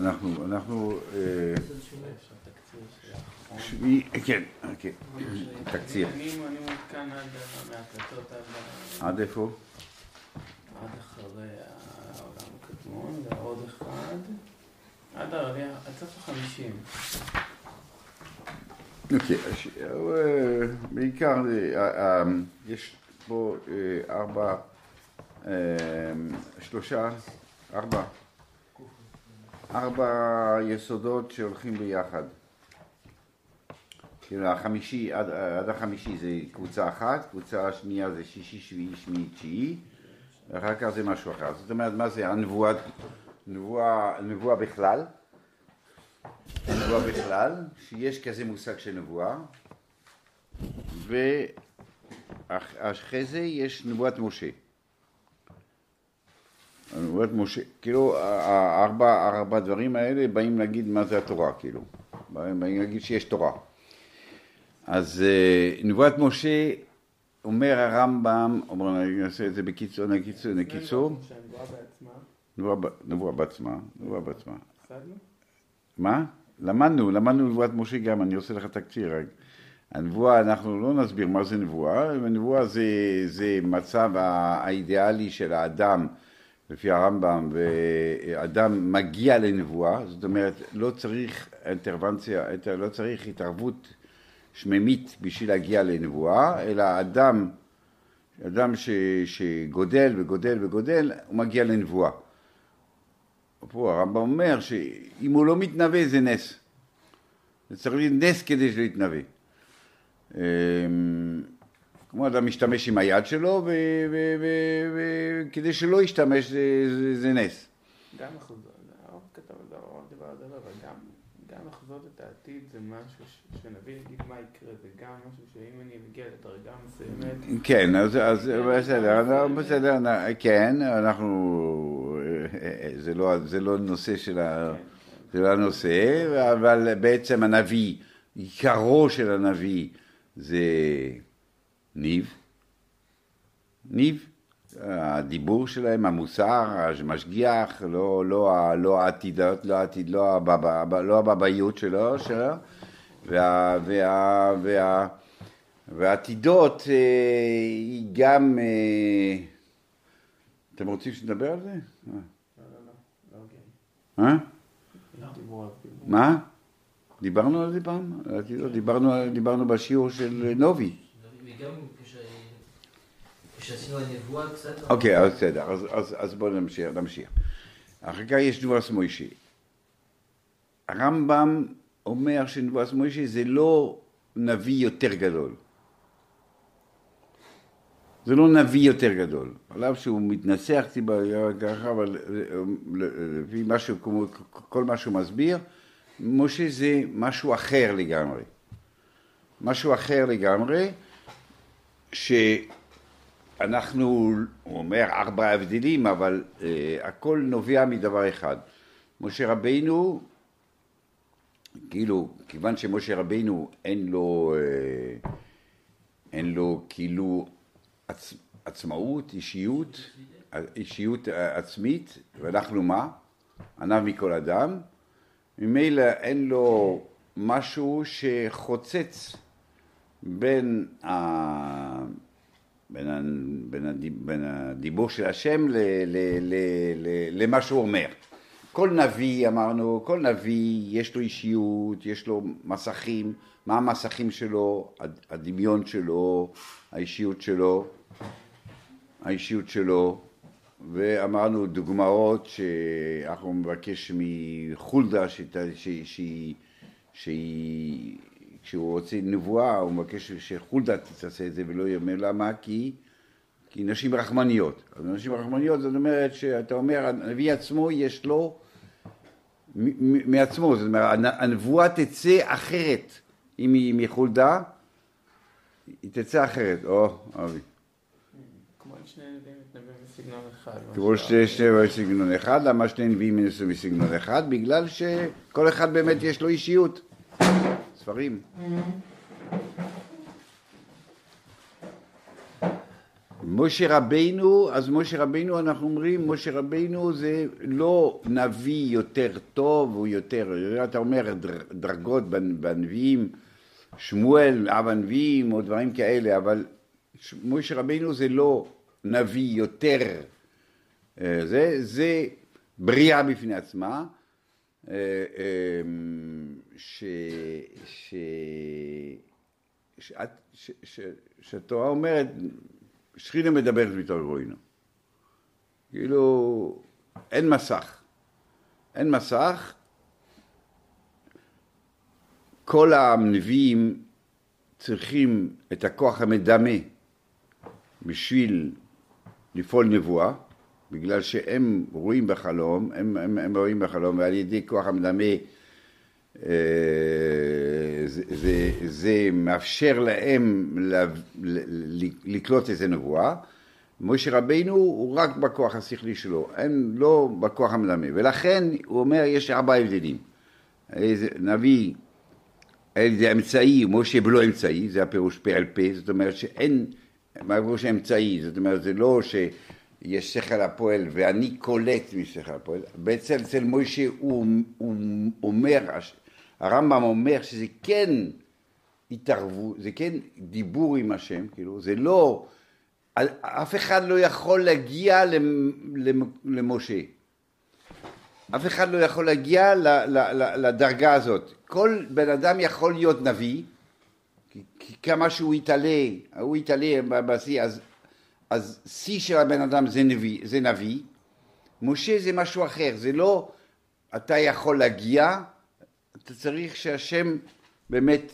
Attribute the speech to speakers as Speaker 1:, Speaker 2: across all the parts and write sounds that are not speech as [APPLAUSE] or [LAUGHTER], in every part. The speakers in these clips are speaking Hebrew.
Speaker 1: אנחנו, אנחנו, אה, כן, כן, תקציר.
Speaker 2: אני מעודכן עד מהקלטות עד...
Speaker 1: איפה?
Speaker 2: עד אחרי העולם הקדמון, ועוד אחד, עד העלייה, עד סוף החמישים.
Speaker 1: אוקיי, אה, בעיקר אה, יש פה ארבע, שלושה, ארבע, ארבע יסודות שהולכים ביחד. כאילו החמישי, עד, עד החמישי זה קבוצה אחת, קבוצה שנייה זה שישי, שביעי, שמיעי, תשיעי, ואחר כך זה משהו אחר. זאת אומרת, מה זה הנבואה, נבואה, נבואה בכלל, נבואה בכלל, שיש כזה מושג של נבואה, ואחרי זה יש נבואת משה. נבואת משה, כאילו ארבע, ארבע דברים האלה באים להגיד מה זה התורה, כאילו, באים להגיד שיש תורה. אז אה, נבואת משה, אומר הרמב"ם, אומר, אני אעשה את זה בקיצור, נקיצור, נקיצור. נבואה בעצמה, נבואה בעצמה. מה? למדנו, למדנו נבואת משה גם, אני עושה לך תקציר רק. הנבואה, אנחנו לא נסביר מה זה נבואה, נבואה זה, זה מצב האידיאלי של האדם, לפי הרמב"ם, ואדם מגיע לנבואה, זאת אומרת, לא צריך אינטרוונציה, לא צריך התערבות שממית בשביל להגיע לנבואה, אלא אדם, אדם ש, שגודל וגודל וגודל, הוא מגיע לנבואה. פה הרמב"ם אומר שאם הוא לא מתנבא זה נס. זה צריך להיות נס כדי להתנבא. אמ, כמו אדם משתמש עם היד שלו, וכדי שלא ישתמש זה, זה, זה נס.
Speaker 2: גם אחוזות, הרב כתב על זה, הרב דיבר על זה, אבל גם, גם לחזות את העתיד זה משהו שנביא להגיד מה יקרה, זה גם משהו שאם אני מגיע לדרגה מסוימת...
Speaker 1: כן, אז, אז בסדר, בסדר, כן, אנחנו, זה לא, זה לא נושא של ה... כן. זה לא הנושא, אבל בעצם הנביא, עיקרו של הנביא זה ניב, ניב, הדיבור שלהם, המוסר, המשגיח, לא, לא, לא העתידות, לא העתיד, לא, הבבא, לא הבבאיות שלו, שלו וה, וה, וה, והעתידות אה, היא גם... אה, אתם רוצים שנדבר על זה?
Speaker 2: לא, לא, לא.
Speaker 1: אה? מה? דיברנו על זה פעם? דיברנו בשיעור של נובי.
Speaker 3: כשעשינו הנבואה קצת...
Speaker 1: אוקיי, אז בסדר, אז בואו נמשיך. אחר כך יש נבואת מוישה. הרמב"ם אומר שנבואת מוישה זה לא נביא יותר גדול. זה לא נביא יותר גדול, על אף שהוא מתנסח ככה, אבל לפי משהו, כל מה שהוא מסביר, משה זה משהו אחר לגמרי. משהו אחר לגמרי, שאנחנו, הוא אומר ארבע הבדלים, אבל uh, הכל נובע מדבר אחד. משה רבינו כאילו, כיוון שמשה רבינו אין לו, אה, אין לו כאילו עצ, עצמאות, אישיות, אישיות עצמית, ואנחנו מה? ענב מכל אדם, ממילא אין לו משהו שחוצץ בין, ה... בין, ה... בין, הדיב... בין הדיבור של השם ל... ל... ל... ל... למה שהוא אומר. כל נביא, אמרנו, כל נביא יש לו אישיות, יש לו מסכים, מה המסכים שלו, הדמיון שלו, האישיות שלו, האישיות שלו, ואמרנו דוגמאות שאנחנו מבקש מחולדה שהיא, כשהוא רוצה נבואה הוא מבקש שחולדה תעשה את זה ולא יאמר למה כי כי נשים רחמניות. אז נשים רחמניות זאת אומרת שאתה אומר הנביא עצמו יש לו מעצמו, זאת אומרת הנבואה תצא אחרת אם היא מחולדה, היא תצא אחרת, או אבי.
Speaker 2: כמו שני נביאים בסגנון אחד.
Speaker 1: כמו שני נביאים בסגנון אחד, למה שני נביאים מנסים בסגנון אחד? בגלל שכל אחד באמת יש לו אישיות. ספרים. משה רבינו, אז משה רבינו, אנחנו אומרים, משה רבינו זה לא נביא יותר טוב, הוא יותר, אתה אומר דר- דרגות בנ- בנביאים, שמואל, אב הנביאים או דברים כאלה, אבל משה רבינו זה לא נביא יותר, אה, זה, זה בריאה בפני עצמה, אה, אה, ש... ש... שאת, ש, ש, שהתורה אומרת, שכינה מדברת מתוך גרוינו. כאילו, אין מסך. אין מסך. כל הנביאים צריכים את הכוח המדמה בשביל לפעול נבואה, בגלל שהם רואים בחלום, הם, הם, הם רואים בחלום, ועל ידי כוח המדמה זה, זה, זה מאפשר להם לקלוט איזה נבואה. משה רבינו הוא רק בכוח השכלי שלו, אין, לא בכוח המדמה, ולכן הוא אומר יש ארבעה הבדלים. נביא איזה אמצעי, משה בלא אמצעי, זה הפירוש פה על פה, זאת אומרת שאין, מה הפירוש אמצעי, זאת אומרת זה לא שיש שכל הפועל ואני קולט משכל הפועל, בעצם אצל משה הוא, הוא אומר, הרמב"ם אומר שזה כן התערבות, זה כן דיבור עם השם, כאילו, זה לא, אף אחד לא יכול להגיע למ- למ- למשה. אף אחד לא יכול להגיע לדרגה הזאת. כל בן אדם יכול להיות נביא, כי כמה שהוא יתעלה, הוא יתעלה בשיא, אז, אז שיא של הבן אדם זה נביא, זה נביא. משה זה משהו אחר, זה לא אתה יכול להגיע, אתה צריך שהשם באמת,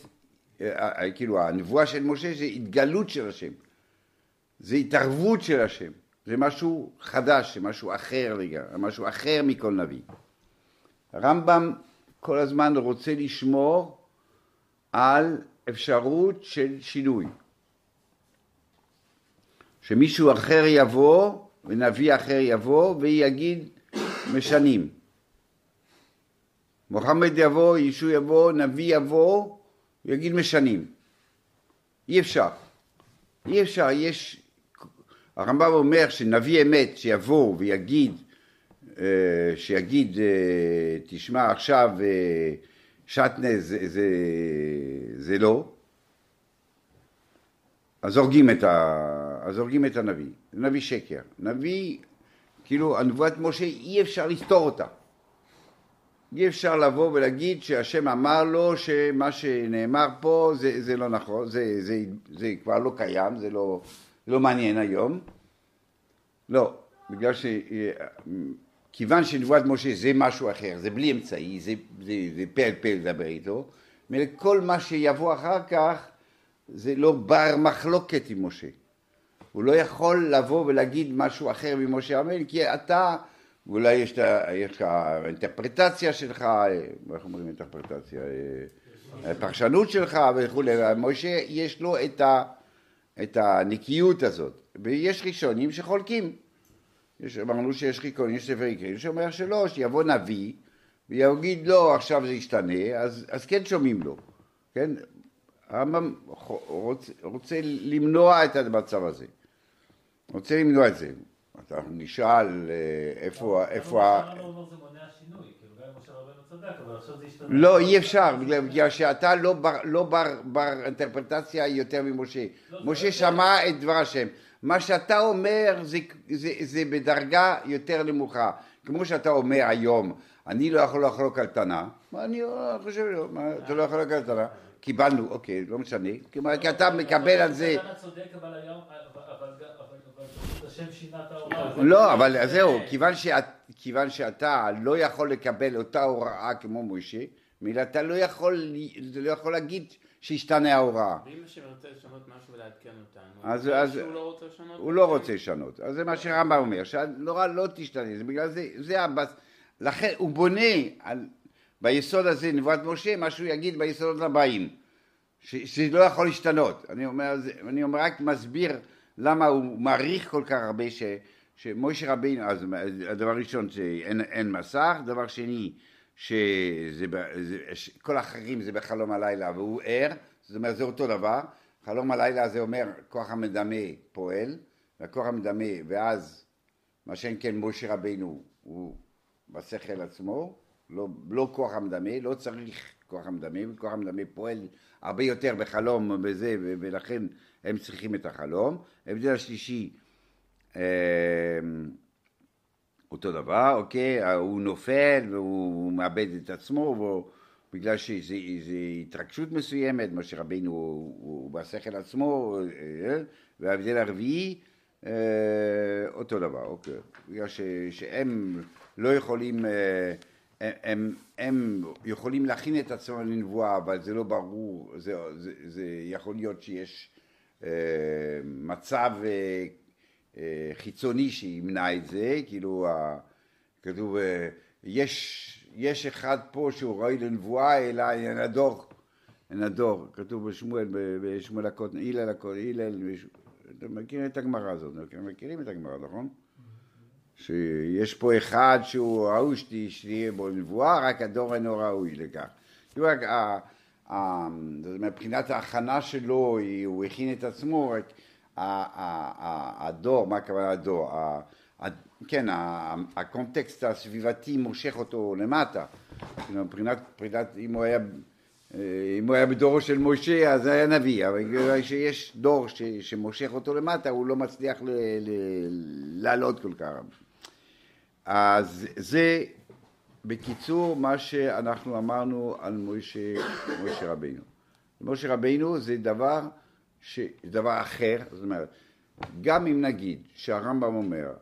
Speaker 1: אה, אה, כאילו הנבואה של משה זה התגלות של השם, זה התערבות של השם, זה משהו חדש, זה משהו אחר לגמרי, משהו אחר מכל נביא. הרמב"ם כל הזמן רוצה לשמור על אפשרות של שינוי. שמישהו אחר יבוא, ונביא אחר יבוא, ויגיד משנים. מוחמד יבוא, ישו יבוא, נביא יבוא, יגיד משנים. אי אפשר. אי אפשר, יש... הרמב"ם אומר שנביא אמת שיבוא ויגיד, אה, שיגיד, אה, תשמע עכשיו אה, שטנז זה, זה, זה לא, אז הורגים את, ה... את הנביא. זה נביא שקר. נביא, כאילו, הנבואת משה, אי אפשר לסתור אותה. אי אפשר לבוא ולהגיד שהשם אמר לו שמה שנאמר פה זה, זה לא נכון, זה, זה, זה כבר לא קיים, זה לא, לא מעניין היום. לא, בגלל ש... כיוון שנבואת משה זה משהו אחר, זה בלי אמצעי, זה, זה, זה פה על פה לדבר איתו, כל מה שיבוא אחר כך זה לא בר מחלוקת עם משה. הוא לא יכול לבוא ולהגיד משהו אחר ממשה רבנו, כי אתה, אולי יש לך אינטרפרטציה שלך, איך אומרים אינטרפרטציה? פרשנות שלך וכולי, משה יש לו את, ה, את הנקיות הזאת, ויש ראשונים שחולקים. יש, אמרנו שיש חיקון, יש ספר יקרים שאומר שלא, שיבוא נביא ויגיד לא, עכשיו זה ישתנה, אז, אז כן שומעים לו, כן? הרמב"ם רוצה, רוצה למנוע את המצב הזה, רוצה למנוע את זה. אנחנו נשאל איפה, איפה...
Speaker 4: הרמב"ם אומר זה מונע שינוי, כאילו.
Speaker 1: לא, אי אפשר, בגלל שאתה לא בר, לא בר, אינטרפרטציה יותר ממשה. משה שמע את דבר השם. מה שאתה אומר זה, בדרגה יותר נמוכה. כמו שאתה אומר היום, אני לא יכול לחלוק על תנא, אני חושב, אתה לא יכול לחלוק על תנא, קיבלנו, אוקיי, לא משנה, כי אתה מקבל על זה...
Speaker 4: אתה צודק, אבל היום, השם שינה את ההוראה.
Speaker 1: לא, אבל זהו, כיוון, שאת, כיוון שאתה לא יכול לקבל אותה הוראה כמו משה, מילה אתה לא יכול, אתה לא יכול להגיד שהשתנה ההוראה.
Speaker 2: ואם השם ירצה לשנות משהו ולעדכן אותנו,
Speaker 1: אז-
Speaker 2: זה
Speaker 1: אז-
Speaker 2: שהוא לא רוצה לשנות?
Speaker 1: הוא לא רוצה לשנות. אז זה מה שהרמב"ם אומר, שהלא לא תשתנה, זה בגלל זה, זה הבס... לכן הוא בונה על, ביסוד הזה, נבואת משה, מה שהוא יגיד ביסודות הבאים, שזה לא יכול להשתנות. אני אומר, אני אומר, רק מסביר למה הוא מעריך כל כך הרבה ש, שמשה רבינו, אז הדבר הראשון שאין אין מסך, דבר שני, שזה, ב- זה, כל האחרים זה בחלום הלילה והוא ער, זאת אומרת זה אותו דבר, חלום הלילה זה אומר כוח המדמה פועל, והכוח המדמה, ואז מה שאין כן משה רבינו הוא בשכל עצמו, לא, לא כוח המדמה, לא צריך כוח המדמה, כוח המדמה פועל הרבה יותר בחלום וזה, ולכן הם צריכים את החלום. ההבדל השלישי, אה, אותו דבר, אוקיי, הוא נופל והוא מאבד את עצמו, והוא, בגלל שזו התרגשות מסוימת, משה רבינו הוא, הוא בשכל עצמו, אה, וההבדל הרביעי, אה, אותו דבר, אוקיי, בגלל ש, שהם לא יכולים, אה, הם, הם, הם יכולים להכין את עצמם לנבואה, אבל זה לא ברור, זה, זה, זה יכול להיות שיש מצב אה, אה, חיצוני שימנע את זה, כאילו, כתוב, אה, יש, יש אחד פה שהוא ראוי לנבואה, אלא אין הדור, כתוב בשמואל, בשמואל הקוטן, הלל הקוטן, הלל, אתם מכירים את הגמרא הזאת, אתם מכירים את הגמרא, נכון? שיש פה אחד שהוא ראוי שתה- שתהיה בו נבואה, רק הדור אינו ראוי לכך. אומרת, מבחינת ההכנה שלו, הוא הכין את עצמו, רק הדור, מה הכוונה הדור? כן, הקונטקסט הסביבתי מושך אותו למטה. כאילו, מבחינת, אם הוא היה אם הוא היה בדורו של משה אז היה נביא, אבל בגלל שיש דור ש, שמושך אותו למטה הוא לא מצליח לעלות כל כך. אז זה בקיצור מה שאנחנו אמרנו על משה, משה רבינו. משה רבינו זה דבר, ש, דבר אחר, זאת אומרת, גם אם נגיד שהרמב"ם אומר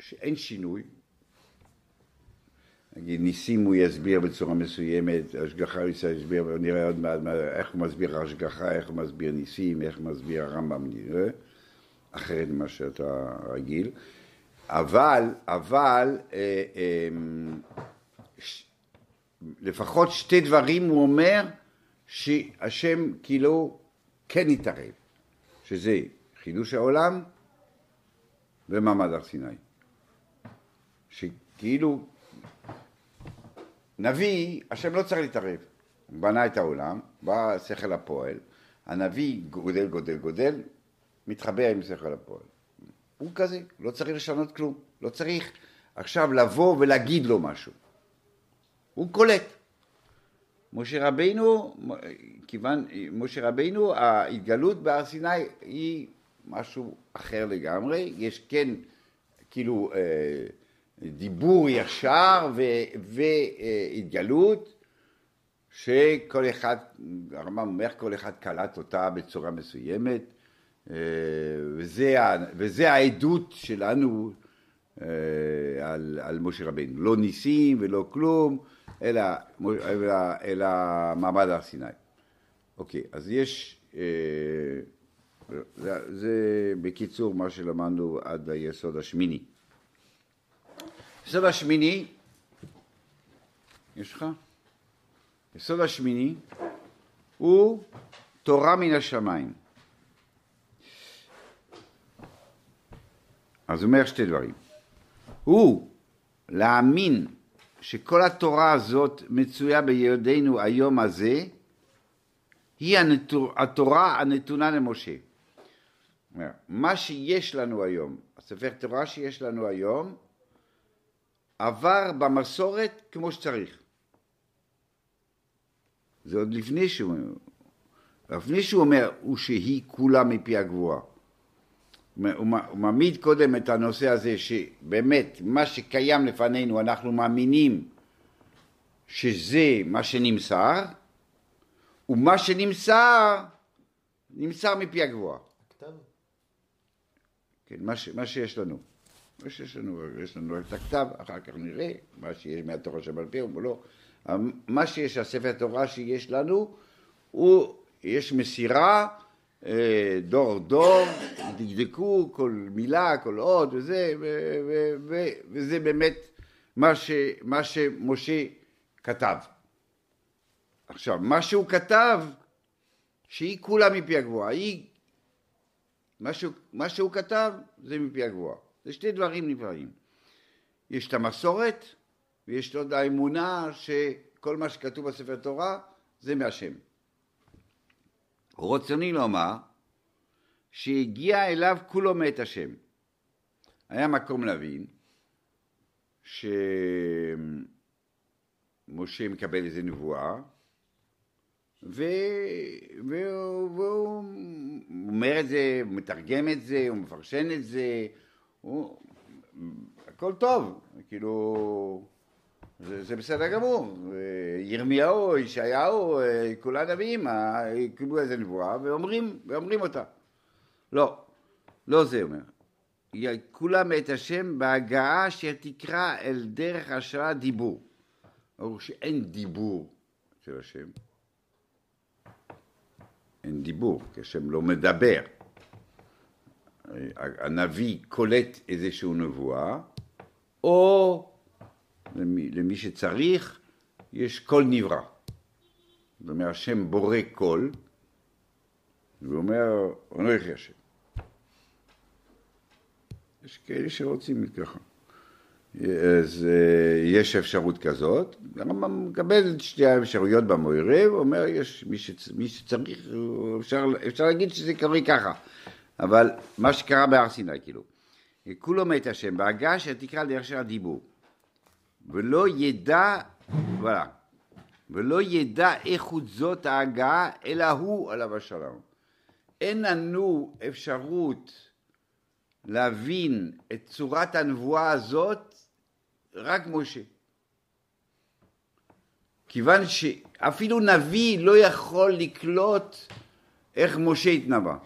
Speaker 1: שאין שינוי, נגיד ניסים הוא יסביר בצורה מסוימת, השגחה הוא יסביר, נראה עוד מעט איך הוא מסביר השגחה, איך הוא מסביר ניסים, איך מסביר הרמב"ם, נראה, אחרת ממה שאתה רגיל, אבל, אבל, אה, אה, ש- לפחות שתי דברים הוא אומר שהשם כאילו כן יתערב, שזה חידוש העולם ומעמד הר סיני. שכאילו נביא, השם לא צריך להתערב. הוא בנה את העולם, בא שכל הפועל, הנביא גודל, גודל, גודל, מתחבר עם שכל הפועל. הוא כזה, לא צריך לשנות כלום, לא צריך עכשיו לבוא ולהגיד לו משהו. הוא קולט. משה רבינו, כיוון, משה רבינו, ההתגלות בהר סיני היא משהו אחר לגמרי, יש כן כאילו אה, דיבור ישר ו- והתגלות שכל אחד, הרמב"ם אומר, כל אחד קלט אותה בצורה מסוימת. אה, וזה, וזה העדות שלנו אה, על, על משה רבינו, לא ניסים ולא כלום, אלא, אלא, אלא מעמד הר סיני. אוקיי, אז יש, אה, זה, זה בקיצור מה שלמדנו עד היסוד השמיני. היסוד השמיני, יש לך? היסוד השמיני הוא תורה מן השמיים. אז הוא אומר שתי דברים. הוא להאמין שכל התורה הזאת מצויה בידינו היום הזה, היא הנטור, התורה הנתונה למשה. מה שיש לנו היום, הספר תורה שיש לנו היום, עבר במסורת כמו שצריך. זה עוד לפני שהוא, לפני שהוא אומר, הוא שהיא כולה מפי הגבוהה. הוא מעמיד קודם את הנושא הזה שבאמת מה שקיים לפנינו אנחנו מאמינים שזה מה שנמסר ומה שנמסר נמסר מפי הגבוהה.
Speaker 3: הכתב?
Speaker 1: כן, מה, ש, מה שיש לנו. מה שיש לנו, יש לנו את הכתב, אחר כך נראה מה שיש מהתורה שבעל פה או לא. מה שיש, הספר תורה שיש לנו, הוא, יש מסירה דור דור, דקדקו כל מילה, כל אות וזה, ו, ו, ו, וזה באמת מה, ש, מה שמשה כתב. עכשיו, מה שהוא כתב, שהיא כולה מפי הגבוהה, היא, מה שהוא, מה שהוא כתב זה מפי הגבוהה. זה שתי דברים נפרדים. יש את המסורת ויש את האמונה שכל מה שכתוב בספר תורה זה מהשם. רצוני לומר שהגיע אליו כולו מאת השם. היה מקום להבין שמשה מקבל איזה נבואה, ו... והוא, והוא אומר את זה, הוא מתרגם את זה, הוא מפרשן את זה, הוא... הכל טוב, כאילו, זה, זה בסדר גמור. ירמיהו, ישעיהו, כל הנביאים קיבלו איזה נבואה ואומרים, ואומרים אותה. לא, לא זה אומר. כולם את השם בהגעה אשר תקרא אל דרך השראה דיבור. ברור שאין דיבור של השם. אין דיבור, כי השם לא מדבר. הנביא קולט איזושהי נבואה, או למי, למי שצריך, יש קול נברא. זאת אומרת, השם בורא קול, והוא אומר, אנוכי השם. יש כאלה שרוצים ככה. אז uh, יש אפשרות כזאת, הרמב"ם מקבל את שתי האפשרויות במוירה, ואומר, יש מי, שצ, מי שצריך, אפשר, אפשר להגיד שזה קורה ככה, אבל מה שקרה בהר סיני, כאילו, כולו מת השם, בהגה שתקרא דרך של הדיבור, ולא ידע, וואלה, ולא ידע איכות זאת ההגעה, אלא הוא עליו השלום. אין לנו אפשרות להבין את צורת הנבואה הזאת רק משה. כיוון שאפילו נביא לא יכול לקלוט איך משה התנבא.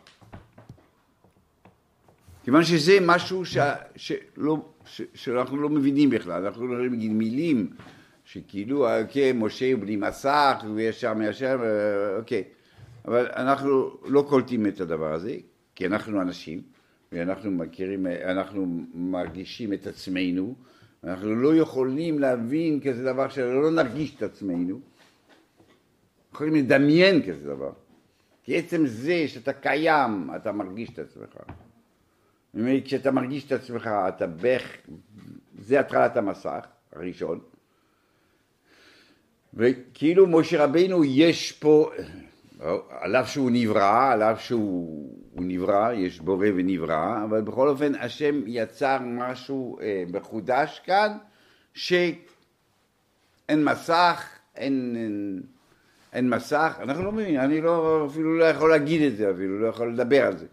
Speaker 1: כיוון שזה משהו ש... שלא, ש... שאנחנו לא מבינים בכלל, אנחנו לא מבינים מילים שכאילו, אוקיי, משה הוא בלי מסך, שם ישר, אוקיי. אבל אנחנו לא קולטים את הדבר הזה, כי אנחנו אנשים, ואנחנו מכירים, אנחנו מרגישים את עצמנו, אנחנו לא יכולים להבין כזה דבר שלא נרגיש את עצמנו, יכולים לדמיין כזה דבר. כי עצם זה שאתה קיים, אתה מרגיש את עצמך. כשאתה מרגיש את עצמך, אתה בערך, זה התחלת המסך הראשון. וכאילו משה רבינו יש פה, על אף שהוא נברא, על אף שהוא נברא, יש בורא ונברא, אבל בכל אופן השם יצר משהו אה, מחודש כאן, שאין מסך, אין, אין, אין מסך, אנחנו לא מבינים, אני לא, אפילו לא יכול להגיד את זה אפילו, לא יכול לדבר על זה.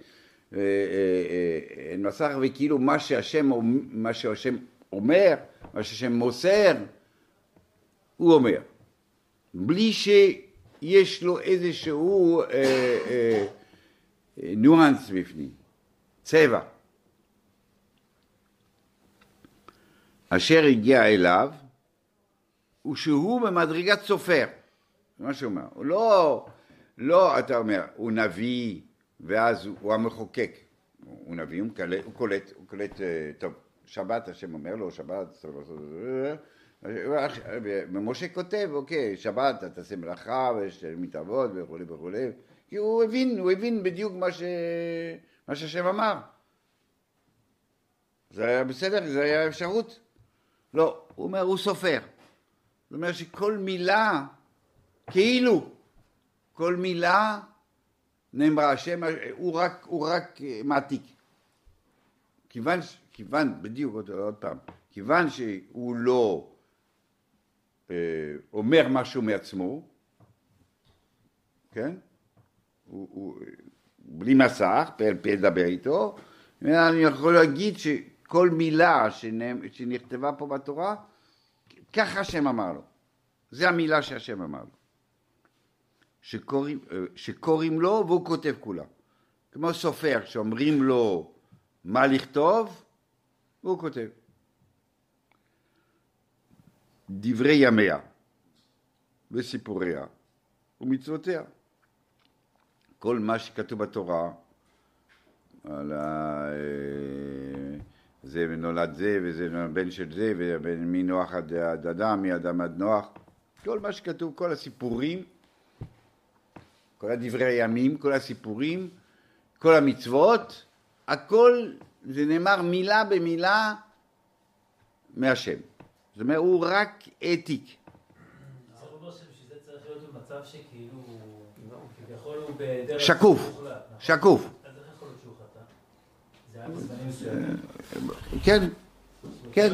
Speaker 1: מסך וכאילו מה שהשם, מה שהשם אומר, מה שהשם מוסר, הוא אומר. בלי שיש לו איזשהו אה, אה, ניואנס בפנים, צבע. אשר הגיע אליו, הוא שהוא במדרגת סופר. מה שהוא אומר. הוא לא, לא, אתה אומר, הוא נביא, ואז הוא, המחוקק. הוא נביא, הוא קולט, הוא קולט, הוא קולט, טוב, שבת, השם אומר לו, שבת, ומשה כותב, אוקיי, שבת, אתה תעשה מלאכה, ויש מתאבות וכולי וכולי, כי הוא הבין, הוא הבין בדיוק מה, ש... מה שהשם אמר. זה היה בסדר, זה היה אפשרות. לא, הוא אומר, הוא סופר. זאת אומרת שכל מילה, כאילו, כל מילה נאמרה השם, הוא רק, הוא רק מעתיק. כיוון, כיוון, בדיוק עוד, עוד פעם, כיוון שהוא לא אה, אומר משהו מעצמו, כן? הוא, הוא בלי מסך, פה אל לדבר איתו, אני יכול להגיד שכל מילה שנכתבה פה בתורה, ככה השם אמר לו. זה המילה שהשם אמר לו. שקוראים, שקוראים לו והוא כותב כולה. כמו סופר שאומרים לו מה לכתוב, והוא כותב. דברי ימיה וסיפוריה ומצוותיה. כל מה שכתוב בתורה, על ה... זה נולד זה, וזה בן של זה, ומנוח עד, עד אדם, מאדם עד נוח, כל מה שכתוב, כל הסיפורים, כל הדברי הימים, כל הסיפורים, כל המצוות, הכל זה נאמר מילה במילה מהשם. זאת אומרת, הוא רק העתיק.
Speaker 4: בדרך...
Speaker 1: שקוף, שקוף.
Speaker 4: שהיה בזמנים מסוימים.
Speaker 1: כן, כן.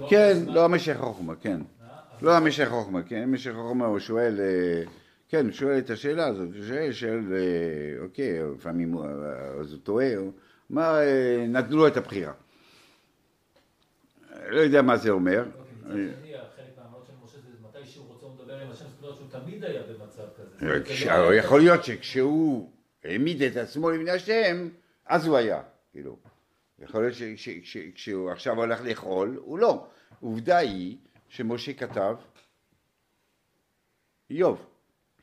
Speaker 4: לא
Speaker 1: כן, לא המשך חוכמה, כן.
Speaker 4: אה,
Speaker 1: לא המשך חוכמה, כן, המשך חוכמה הוא שואל, אה, כן, שואל את השאלה הזאת, שואל, שואל, אה, אוקיי, לפעמים הוא, אה, אז הוא טועה, אמר, אה, נתנו לו את הבחירה. לא יודע מה זה אומר.
Speaker 4: אוקיי,
Speaker 1: יכול להיות שכשהוא העמיד את עצמו לפני השם, אז הוא היה, כאילו. יכול להיות שכשהוא עכשיו הולך לאכול, הוא לא. עובדה היא שמשה כתב איוב,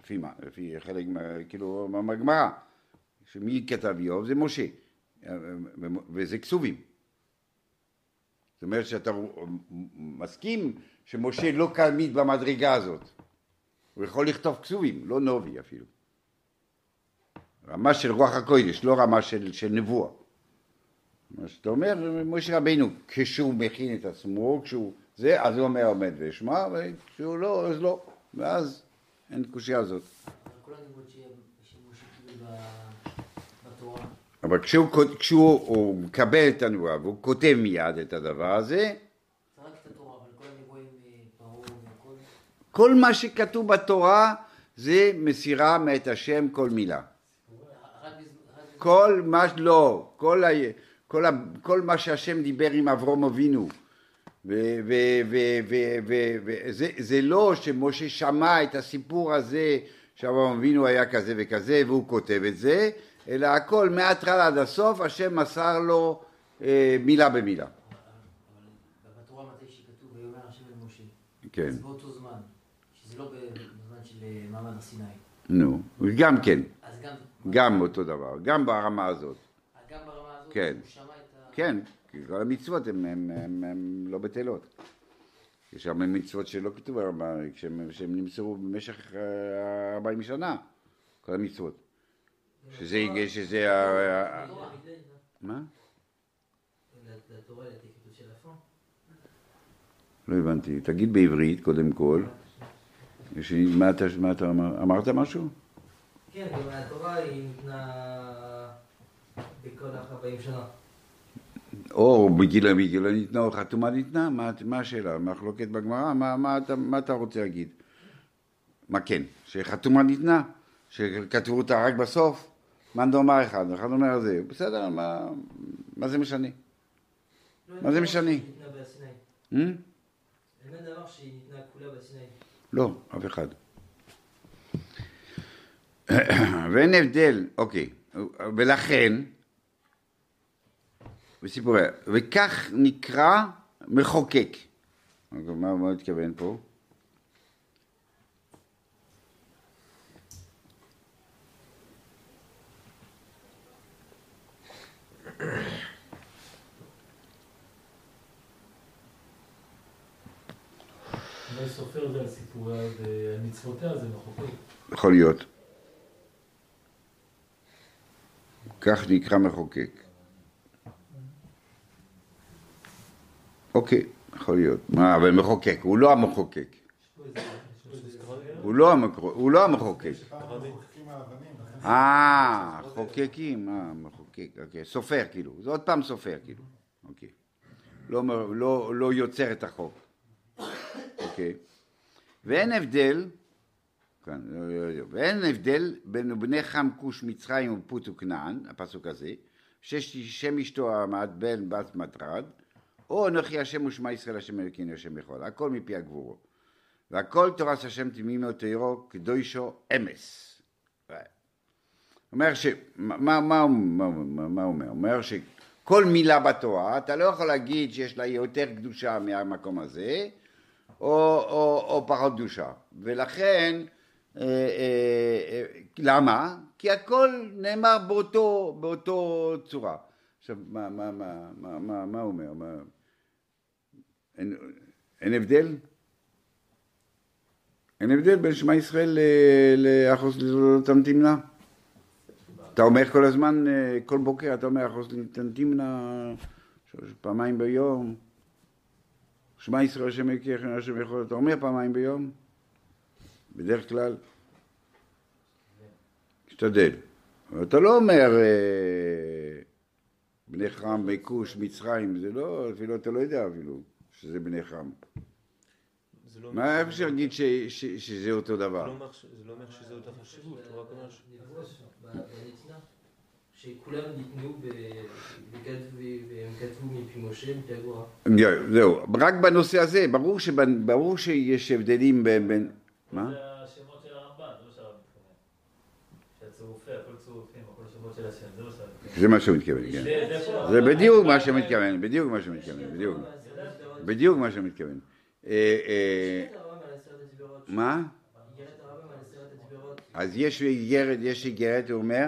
Speaker 1: לפי מה? לפי חלק, כאילו, מהגמרא. שמי כתב איוב? זה משה. וזה כתובים. זאת אומרת שאתה מסכים שמשה לא תלמיד במדרגה הזאת. הוא יכול לכתוב כתובים, לא נובי אפילו. רמה של רוח הקודש, לא רמה של, של נבואה. מה שאתה אומר, משה רבינו, כשהוא מכין את עצמו, כשהוא זה, אז הוא אומר עומד ואשמע, וכשהוא לא, אז לא. ואז אין קושייה הזאת.
Speaker 3: אבל
Speaker 1: כשהוא, כשהוא הוא מקבל את הנבואה והוא כותב מיד את הדבר הזה,
Speaker 3: את כל
Speaker 1: מה שכתוב בתורה זה מסירה מאת השם כל מילה. כל מה, לא, כל, ה, כל, ה, כל מה שהשם דיבר עם אברום אבינו, וזה זה לא שמשה שמע את הסיפור הזה שאברום אבינו היה כזה וכזה והוא כותב את זה, אלא הכל מההתחלה עד הסוף השם מסר לו אה, מילה במילה. כן,
Speaker 3: אז באותו זמן, שזה לא בזמן של אה, מעמד הר סיני,
Speaker 1: נו, גם כן,
Speaker 3: אז גם,
Speaker 1: גם אותו דבר, גם ברמה הזאת,
Speaker 3: גם ברמה הזאת,
Speaker 1: כן.
Speaker 3: שהוא שמע את ה...
Speaker 1: כן, כי כל המצוות הן לא בטלות. יש הרבה מצוות שלא כתוב הרבה, שהם נמסרו במשך אה, 40 שנה, כל המצוות. שזה, שזה, ה-. מה? לא הבנתי. תגיד בעברית קודם כל. מה אתה? אמרת משהו?
Speaker 3: כן, התורה היא ניתנה בכל ה-40 שנה.
Speaker 1: או בגיל בגיל ניתנה או חתומה ניתנה? מה, מה השאלה? מחלוקת בגמרא? מה, מה, אתה, מה אתה רוצה להגיד? מה כן? שחתומה ניתנה? שכתבו אותה רק בסוף? מאן דאמר אחד, אחד אומר זה, בסדר, מה, מה זה משנה?
Speaker 3: לא,
Speaker 1: מה זה משנה? Hmm? לא, אף אחד. [COUGHS] ואין הבדל, אוקיי, ולכן, וסיפורי, וכך נקרא מחוקק. מה הוא מתכוון פה?
Speaker 4: אולי סופר זה על סיפוריה ועל מצוותיה זה מחוקק.
Speaker 1: יכול להיות. כך נקרא מחוקק. אוקיי, יכול להיות. מה, אבל מחוקק, הוא לא המחוקק. לא, הוא לא המחוקק. אה, חוקקים, אה, מחוקק, אוקיי, סופר כאילו, זה עוד פעם סופר כאילו, אוקיי. לא, לא, לא יוצר את החוק, אוקיי. ואין הבדל, כאן, לא, לא, לא, ואין הבדל בין בני חם כוש מצרים ופוט וכנען, הפסוק הזה, שיש שם אשתו עמד בן בת מטרד, או אנוכי השם ושמע ישראל השם אלוקינו השם יכול, הכל מפי הגבורו. והכל תורס השם תמימו תירו קדושו אמס. אומר ש... מה, מה, מה, מה, הוא אומר? הוא אומר שכל מילה בתורה, אתה לא יכול להגיד שיש לה יותר קדושה מהמקום הזה, או, או, או פחות קדושה. ולכן, אה, אה, אה, למה? כי הכל נאמר באותו, באותו צורה. עכשיו, מה, מה, מה, מה, מה, מה הוא אומר? מה, אין, אין הבדל? אין הבדל בין שמע ישראל לאחוז לא תמתימנה. אתה אומר כל הזמן, אה, כל בוקר אתה אומר אחוז תמתימנה שלוש פעמיים ביום. שמע ישראל השם יקייך השם יכול, אתה אומר פעמיים ביום? בדרך כלל. תשתדל. אבל אתה לא אומר אה, בני חם, בכוש, מצרים, זה לא, אפילו אתה לא יודע אפילו שזה בני חם.
Speaker 5: לא
Speaker 1: מה איך אפשר להגיד ש- ש- שזה אותו
Speaker 5: זה
Speaker 1: דבר?
Speaker 5: לא ש- זה לא אומר שזה אותה חשיבות, הוא רק אומר ש...
Speaker 3: שכולם ניתנו והם כתבו מפי משה, מפי הגבורה.
Speaker 1: זהו, רק בנושא הזה, ברור, שיש הבדלים בין... מה?
Speaker 4: זה השמות של הרמב"ן, שהרב מתכוון. שהצירופי, הכל צירופים, הכל שמות של השם, זה מה
Speaker 1: שהוא מתכוון, כן.
Speaker 4: זה
Speaker 1: בדיוק מה שהוא מתכוון, בדיוק מה שהוא מתכוון, בדיוק. בדיוק מה שהוא מתכוון. אה, אה,
Speaker 3: איגרת הרמב"ם על עשרת הדיברות.
Speaker 1: מה?
Speaker 3: איגרת הרמב"ם על עשרת הדיברות.
Speaker 1: אז יש איגרת, יש איגרת, הוא אומר,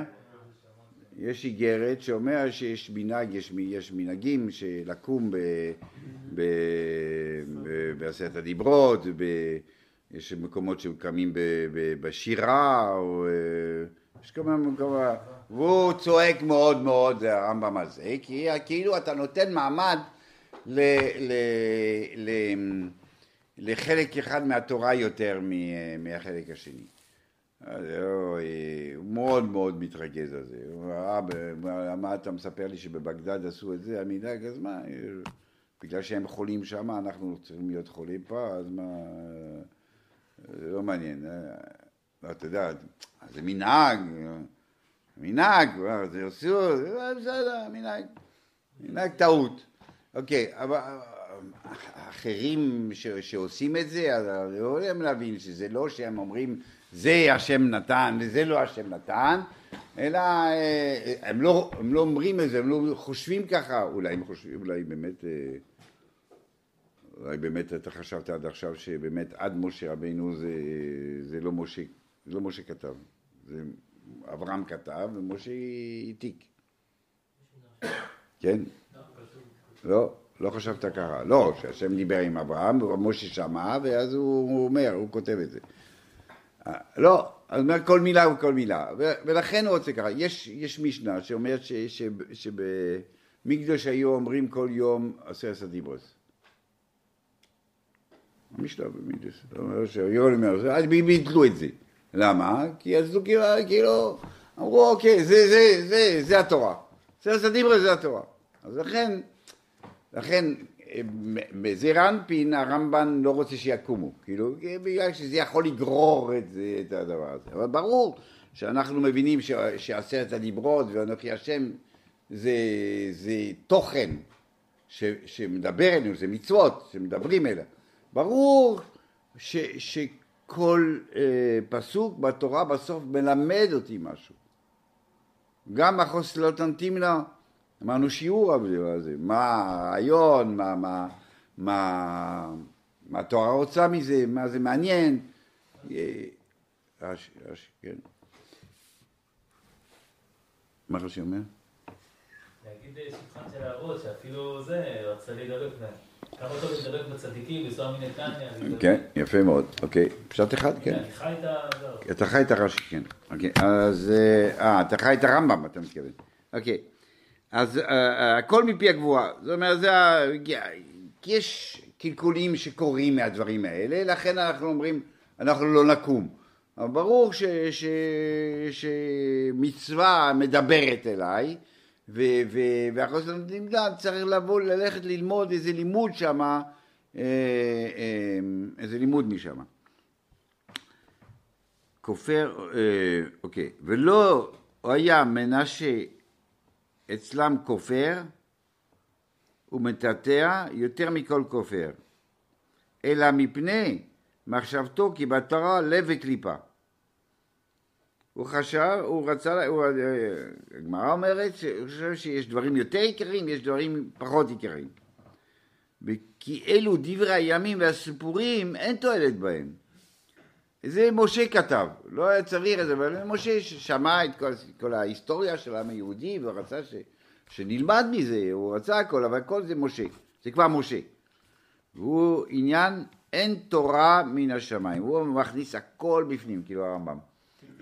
Speaker 1: יש איגרת שאומר שיש מנהג, יש, מנהגים שלקום בעשרת הדיברות, יש מקומות שקמים בשירה, אה, יש כמה מקומות, והוא צועק מאוד מאוד הרמב"ם על זה, כי כאילו אתה נותן מעמד ל, ל, ל, לחלק אחד מהתורה יותר מהחלק השני. הוא מאוד מאוד מתרגז על זה. "אבא, מה- אתה מספר לי שבבגדד עשו את זה, המנהג, אז מה, בגלל שהם חולים שם, אנחנו צריכים להיות חולים פה, אז מה, זה לא מעניין. אה, אתה יודע, זה מנהג, מנהג, אה, זה עשו, זה בסדר, מנהג, מנהג טעות. אוקיי, אבל אחרים ש, שעושים את זה, אז לא יכולים להבין שזה לא שהם אומרים זה השם נתן וזה לא השם נתן, אלא אה, הם לא, הם לא אומרים את זה, הם לא חושבים ככה, אולי הם חושבים, אולי באמת, אה, אולי באמת אתה חשבת עד עכשיו שבאמת עד משה רבינו זה, זה לא משה, זה לא משה כתב, זה אברהם כתב ומשה העתיק, כן? לא, לא חשבת ככה. לא, שהשם דיבר עם אברהם, ומשה שמע, ואז הוא, הוא אומר, הוא כותב את זה. אה, לא, אז אומר כל מילה וכל מילה. ולכן הוא רוצה ככה. יש, יש משנה שאומרת שבמקדוש היו אומרים כל יום עשרת הדיברוס. המשנה במקדוש. זאת אומרת שהיו אומרים, אז ביטלו את זה. למה? כי אז כאילו, כאילו, אמרו, אוקיי, זה, זה, זה, זה התורה. עשרת הדיברוס זה התורה. אז לכן, לכן בזעיר אנפין הרמב"ן לא רוצה שיקומו, כאילו, בגלל שזה יכול לגרור את, זה, את הדבר הזה. אבל ברור שאנחנו מבינים שעשרת הדיברות ואנוכי השם זה, זה תוכן ש, שמדבר אלינו, זה מצוות שמדברים אליו. ברור ש, שכל אה, פסוק בתורה בסוף מלמד אותי משהו. גם אחוס לא אמרנו שיעור על זה, מה הרעיון, מה, מה, מה, מה התורה רוצה מזה, מה זה מעניין. אה, רש"י, רש"י, כן. מה רש"י אומר?
Speaker 4: להגיד שבחן של האבות, שאפילו זה, רצה להידבק בהם. כמה טוב להידבק בצדיקים, לנסוע מנתניה.
Speaker 1: כן, יפה מאוד, אוקיי. פשט אחד, כן.
Speaker 4: אני חי את ה...
Speaker 1: אתה חי את הרש"י, כן. אוקיי, אז... אה, אתה חי את הרמב"ם, אתה מתכוון. אוקיי. אז אה, אה, הכל מפי הגבוהה. זאת אומרת, זה ה... יש קלקולים שקורים מהדברים האלה, לכן אנחנו אומרים, אנחנו לא נקום. אבל ברור ש, ש, שמצווה מדברת אליי, ו, ו, נמדד, צריך לבוא, ללכת ללמוד איזה לימוד שם, אה, אה, איזה לימוד משם. כופר, אה, אוקיי, ולא היה מנשה אצלם כופר ומטאטא יותר מכל כופר, אלא מפני מחשבתו כי בתורה לב וקליפה. הוא חשב, הוא רצה, הוא, אה, הגמרא אומרת שהוא חושב שיש דברים יותר יקרים, יש דברים פחות יקרים. כי אלו דברי הימים והסיפורים, אין תועלת בהם. זה משה כתב, לא היה צריך את זה, אבל משה שמע את כל, כל ההיסטוריה של העם היהודי ורצה ש, שנלמד מזה, הוא רצה הכל, אבל הכל זה משה, זה כבר משה. והוא עניין, אין תורה מן השמיים, הוא מכניס הכל בפנים, כאילו הרמב"ם.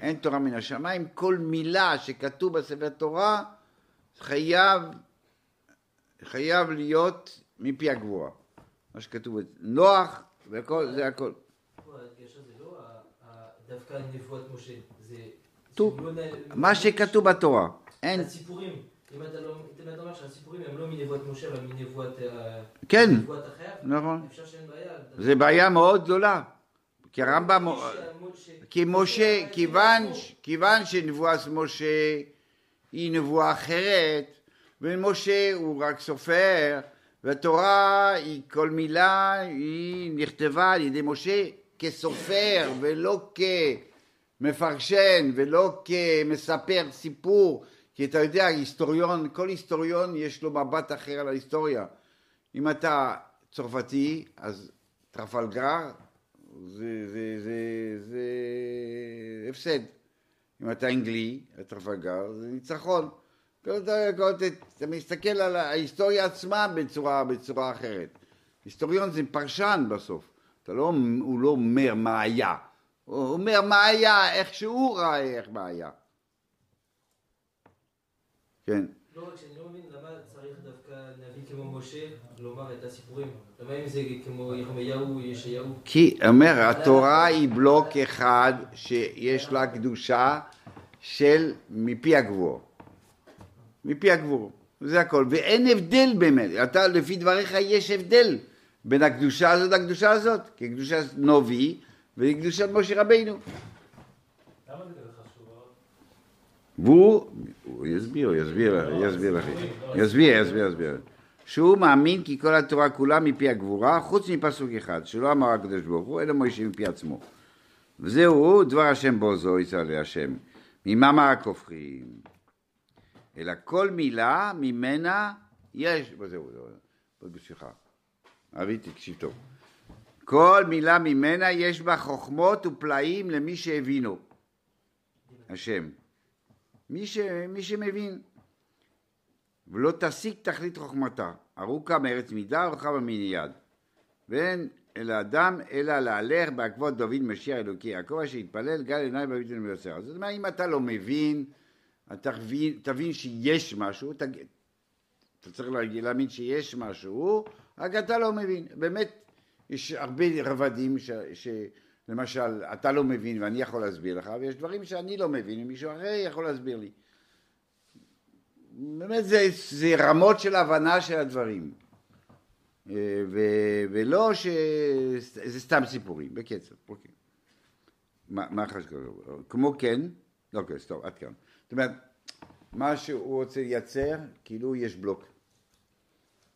Speaker 1: אין תורה מן השמיים, כל מילה שכתוב בספר תורה חייב, חייב להיות מפי הגבוהה. מה שכתוב, נוח, והכל, זה הכל.
Speaker 3: פה ההדגשה זה לא ה- ה- דווקא נבואת משה, זה...
Speaker 1: טוב,
Speaker 3: שהוא לא נ-
Speaker 1: מה שכתוב בתורה, אין,
Speaker 3: הסיפורים. אם אתה לא, אם אתה אומר שהסיפורים הם לא מנבואת משה, אבל מנבואת אה,
Speaker 1: כן,
Speaker 3: נבואת אחר,
Speaker 1: נכון.
Speaker 3: אפשר שאין בעיה.
Speaker 1: זה בעיה מאוד גדולה. כי הרמב"ם...
Speaker 3: ש-
Speaker 1: כי משה, כיוון, ש- כיוון שנבואת משה היא נבואה אחרת, ומשה הוא רק סופר, והתורה היא, כל מילה היא נכתבה על ידי משה כסופר ולא כמפרשן ולא כמספר סיפור, כי אתה יודע, היסטוריון, כל היסטוריון יש לו מבט אחר על ההיסטוריה. אם אתה צרפתי, אז טרפלגר זה, זה, זה, זה הפסד. אם אתה אנגלי, טרפלגר, זה ניצחון. אתה מסתכל על ההיסטוריה עצמה בצורה, בצורה אחרת. היסטוריון זה פרשן בסוף. אתה לא, הוא לא אומר מה היה. הוא אומר מה היה, איך שהוא ראה איך מה היה. כן.
Speaker 3: לא רק שאני לא מבין למה צריך דווקא נביא כמו משה לומר את הסיפורים. למה אם זה כמו ירמיהו, ישעיהו?
Speaker 1: כי אומר התורה היא בלוק אחד שיש לה קדושה של מפי הגבור. מפי הגבור. זה הכל. ואין הבדל באמת. אתה, לפי דבריך יש הבדל בין הקדושה הזאת לקדושה הזאת. כי קדושה נובי וקדושת משה רבינו.
Speaker 4: למה זה כזה?
Speaker 1: והוא, הוא יסביר, הוא יסביר לך, יסביר לך, יסביר, יסביר, יסביר. שהוא מאמין כי כל התורה כולה מפי הגבורה, חוץ מפסוק אחד, שלא אמר הקדוש ברוך הוא, אלא מוישה מפי עצמו. וזהו דבר השם בעוזו יצא להשם. ממאמר הכופרים. אלא כל מילה ממנה יש, וזהו, זהו, זהו, בשבילך. אבי תקשיב טוב. כל מילה ממנה יש בה חוכמות ופלאים למי שהבינו. השם. מי, ש, מי שמבין. ולא תשיג תכלית חוכמתה, ארוכה מארץ מידה, ארוכה במין יד. ואין אל האדם אלא להלך בעקבות דוד משיח אלוקי יעקב, אשר יתפלל גל עיניי בביטון ויוצר. זאת אומרת, אם אתה לא מבין, אתה תבין, תבין שיש משהו, תג... אתה צריך להגיד- להאמין שיש משהו, רק אתה לא מבין. באמת, יש הרבה רבדים ש... ש... למשל, אתה לא מבין ואני יכול להסביר לך, ויש דברים שאני לא מבין ומישהו אחר יכול להסביר לי. באמת זה, זה רמות של הבנה של הדברים. אה, ו, ולא ש... זה סתם סיפורים, בקצב, אוקיי. מה, מה חשוב? כמו כן, אוקיי, סטופ, עד כאן. זאת אומרת, מה שהוא רוצה לייצר, כאילו יש בלוק.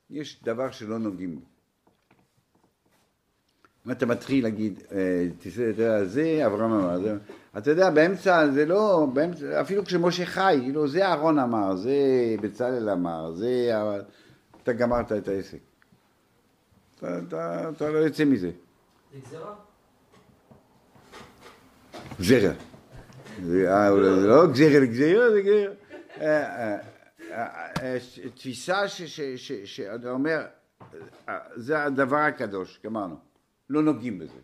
Speaker 1: יש דבר שלא נוגעים בו. אם אתה מתחיל להגיד, אה, יודע, זה אברהם אמר, זה, אתה יודע, באמצע, זה לא, באמצע, אפילו כשמשה חי, כאילו, זה אהרון אמר, זה בצלאל אמר, זה, אתה גמרת את העסק. אתה, אתה, אתה לא יוצא מזה.
Speaker 3: זה גזירה?
Speaker 1: גזירה. זה אה, אולי זה לא גזירה לגזירה, זה גזירה. תפיסה שאתה אומר, אה, זה הדבר הקדוש, גמרנו. לא נוגעים בזה.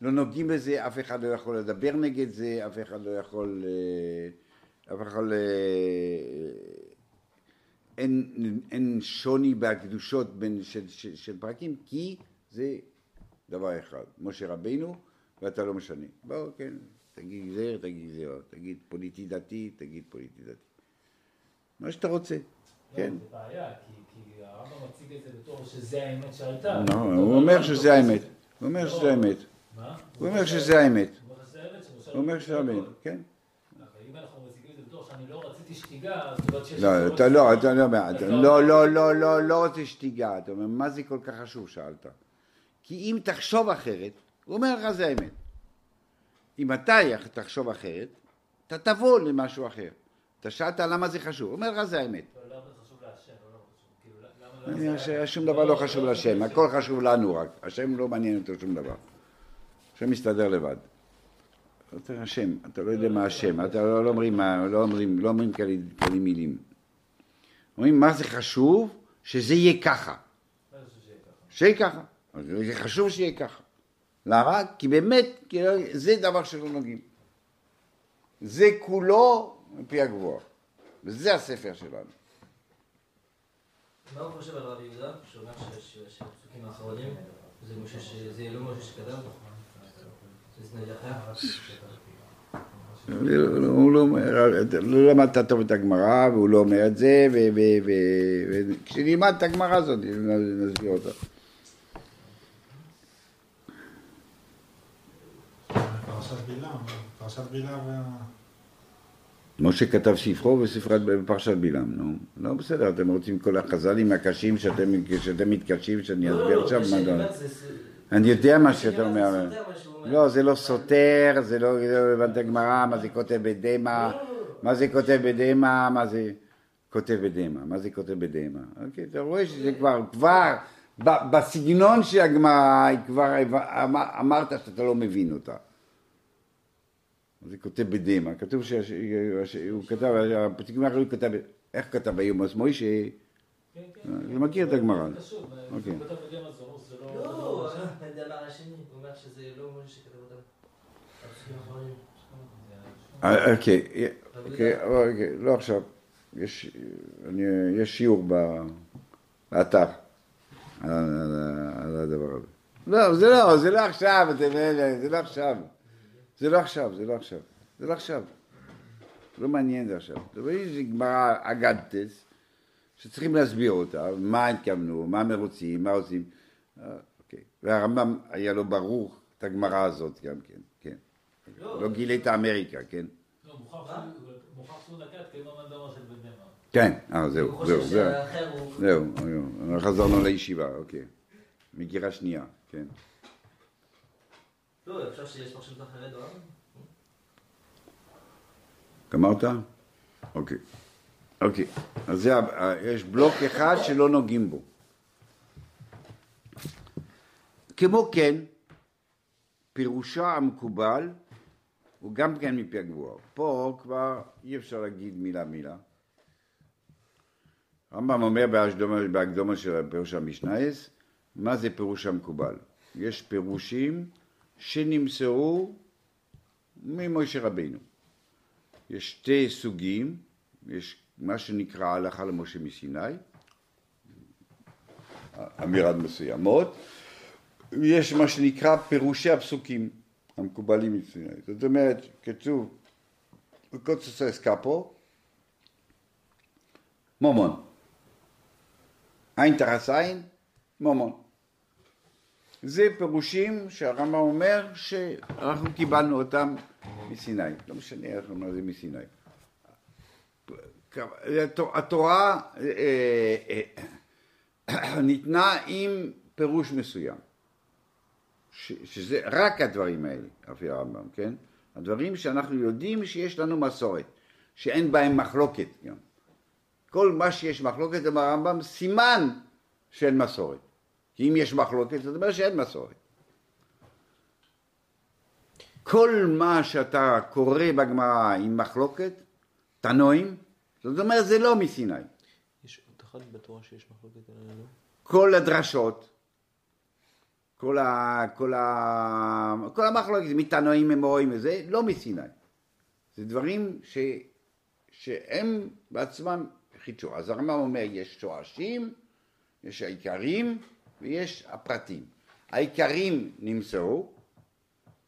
Speaker 1: לא נוגעים בזה, אף אחד לא יכול לדבר נגד זה, אף אחד לא יכול... אה, אף אחד. אה, אין, אין שוני בקדושות בין של, של, של פרקים, כי זה דבר אחד. משה רבינו, ואתה לא משנה. בוא, כן, תגיד גזיר, תגיד גזירה, תגיד פוליטי דתי, תגיד פוליטי דתי. מה שאתה רוצה, כן.
Speaker 4: לא, זה בעיה, כי הרמב"ם מציג את זה בתור שזה האמת.
Speaker 1: לא, הוא אומר שזה האמת. הוא אומר שזה האמת.
Speaker 4: מה?
Speaker 1: הוא אומר שזה האמת.
Speaker 4: הוא אומר שזה האמת,
Speaker 1: הוא אומר שזה האמת. כן.
Speaker 4: שאני לא.
Speaker 1: לא, אתה לא, אתה לא, אתה לא, לא, לא, לא, לא רוצה שתיגע. אתה אומר, מה זה כל כך חשוב? שאלת. כי אם תחשוב אחרת, הוא אומר לך זה האמת. אם אתה תחשוב אחרת, אתה תבוא למשהו אחר. אתה שאלת למה זה חשוב, הוא אומר לך זה האמת.
Speaker 4: לא, לא לא. כאילו,
Speaker 1: שום דבר לא חשוב להשם, הכל חשוב לנו רק. השם לא מעניין אותו שום דבר. השם מסתדר לבד. אתה השם, אתה לא יודע מה השם, אתה לא לא אומרים לא אומרים לא אומרים כאלה כאלה מילים. אומרים מה זה חשוב? שזה יהיה ככה.
Speaker 4: שיהיה ככה?
Speaker 1: זה חשוב שיהיה ככה. למה? כי באמת, זה דבר שלא נוגעים. זה כולו מפי הגבוה. וזה הספר שלנו.
Speaker 3: מה הוא חושב על רבי יהודה? שאומר ש- ש- שהפסוקים האחרונים זה לא משה שקדם? זה נביא אחר?
Speaker 1: הוא לא אומר, לא למדת טוב את הגמרא, והוא לא אומר את זה, וכשנלמד את הגמרא הזאת, נסביר אותה.
Speaker 6: פרשת בלעם, פרשת בלעם וה...
Speaker 1: משה כתב ספרו וספרת בפרשת בלעם, נו. לא בסדר, אתם רוצים כל החז"לים הקשים שאתם, שאתם מתקשים, שאני
Speaker 3: לא,
Speaker 1: אסביר
Speaker 3: לא,
Speaker 1: עכשיו? מה
Speaker 3: אני
Speaker 1: לא?
Speaker 3: אומר, זה-
Speaker 1: אני יודע מה שאתה אומר.
Speaker 3: מה.
Speaker 1: לא, זה לא סותר, זה לא, הבנת גמרא, מה זה כותב בדמע,
Speaker 3: לא.
Speaker 1: מה זה כותב בדמע, מה זה כותב בדמע, מה זה כותב בדמע. אוקיי, אתה רואה שזה כבר, כבר, בסגנון של הגמרא, כבר אמ- אמרת שאתה לא מבין אותה. זה כותב בדמע, כתוב שהוא כתב, הפתקים האחרים הוא כתב, איך כתב ביומוס מוישה,
Speaker 4: כן, כן.
Speaker 1: אני מכיר את הגמרא.
Speaker 4: זה קשור,
Speaker 1: אוקיי.
Speaker 4: הוא כתב בדמע זה לא...
Speaker 3: לא,
Speaker 4: לא-
Speaker 3: זה הדבר השני, הוא אומר שזה לא משה שכתב אותם. הפסוקים האחרונים.
Speaker 1: אה, אוקיי, אוקיי, אוקיי, לא עכשיו, יש, שיעור באתר על, הדבר הזה. לא, זה לא, זה לא עכשיו, זה לא עכשיו. זה לא עכשיו, זה לא עכשיו. זה לא עכשיו. לא מעניין זה עכשיו. זה לא איזה גמרא אגדתס, שצריכים להסביר אותה, מה התכוונו, מה הם רוצים, מה עושים. אה, אוקיי. והרמב"ם היה לו ברור את הגמרא הזאת גם כן, כן. לא אמריקה, כן?
Speaker 4: לא, שהוא נקט כמו מנדמה של בן דמע.
Speaker 1: כן, אה, זהו, זהו. זהו, זהו, חזרנו לישיבה, אוקיי. מגירה שנייה, כן.
Speaker 3: לא.
Speaker 1: גמרת? אוקיי. אוקיי, אז זה, יש בלוק אחד שלא נוגעים בו. כמו כן, פירושה המקובל הוא גם כן מפי הגבוהה. פה כבר אי אפשר להגיד מילה מילה. הרמב"ם אומר בהקדומה של פירוש המשנייס, מה זה פירוש המקובל? יש פירושים שנמסרו ממשה רבינו. יש שתי סוגים, יש מה שנקרא הלכה למשה מסיני, אמירת מסוימות, ויש מה שנקרא פירושי הפסוקים המקובלים מסיני. זאת אומרת, כתוב, בקוצוס אסקפו, מומון. עין תחס עין, מומון. זה פירושים שהרמב"ם אומר שאנחנו קיבלנו אותם מסיני. לא משנה איך לומר זה מסיני. התורה אה, אה, ניתנה עם פירוש מסוים. שזה רק הדברים האלה, לפי הרמב"ם, כן? הדברים שאנחנו יודעים שיש לנו מסורת, שאין בהם מחלוקת גם. כל מה שיש מחלוקת, אמר הרמב"ם, סימן שאין מסורת. כי אם יש מחלוקת, זאת אומרת שאין מסורת. כל מה שאתה קורא בגמרא עם מחלוקת, תנועים, זאת אומרת זה לא מסיני.
Speaker 5: יש עוד אחד בתורה שיש מחלוקת עלינו.
Speaker 1: כל הדרשות, כל, ה, כל, ה, כל המחלוקת, מתנועים, אמוראים וזה, לא מסיני. זה דברים ש, שהם בעצמם חידשו. אז הרמב"ם אומר, יש שורשים, יש העיקרים ויש הפרטים. העיקרים נמסרו,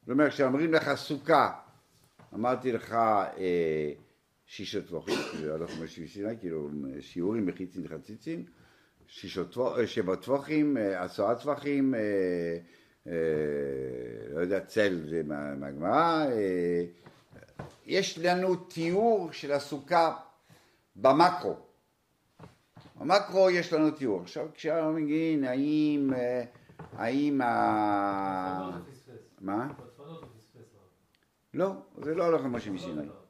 Speaker 1: זאת אומרת, כשאומרים לך סוכה, אמרתי לך אה, שישות טבוחים, הלכנו בסיני, כאילו שיעורים שישות טבוח- אה, שבע טבוחים, אה, עשרה טווחים, אה, אה, לא יודע, צל זה מה- מהגמרא, אה, יש לנו תיאור של הסוכה במקרו. במקרו יש לנו תיאור. עכשיו כשאנחנו מגיעים, האם, אה, האם ה... מה? לא, זה לא הולך למשה
Speaker 4: לא,
Speaker 1: מסיני.
Speaker 4: לא, לא.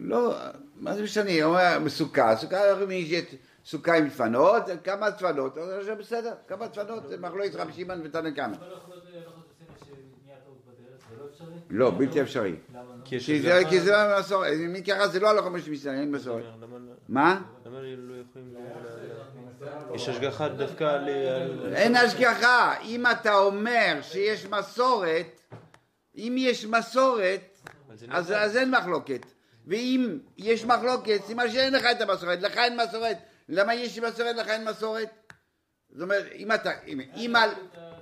Speaker 1: לא, מה זה משנה, הוא אומר בסוכה, סוכה, שיש סוכה עם דפנות, כמה דפנות, בסדר, כמה דפנות, זה מחלוקת רבי שמעון ותנא קמא.
Speaker 4: אבל לא יכול להיות, לא יכול להיות עשינו שנהיה טעות בדרך, זה לא?
Speaker 1: לא, בלתי אפשרי.
Speaker 4: לא?
Speaker 5: כי
Speaker 1: זה- לא מסורת, מי קרא זה לא הלכה אין מסורת.
Speaker 5: למה לא-
Speaker 1: מה?
Speaker 5: למה לא יש השגחה דווקא על...
Speaker 1: אין השגחה. אם אתה אומר שיש מסורת, אם יש מסורת, אז, אין מחלוקת. ואם יש מחלוקת, סימן שאין לך את המסורת, לך אין מסורת. למה יש מסורת, לך אין מסורת? זאת אומרת, אם אתה, אם, אם על...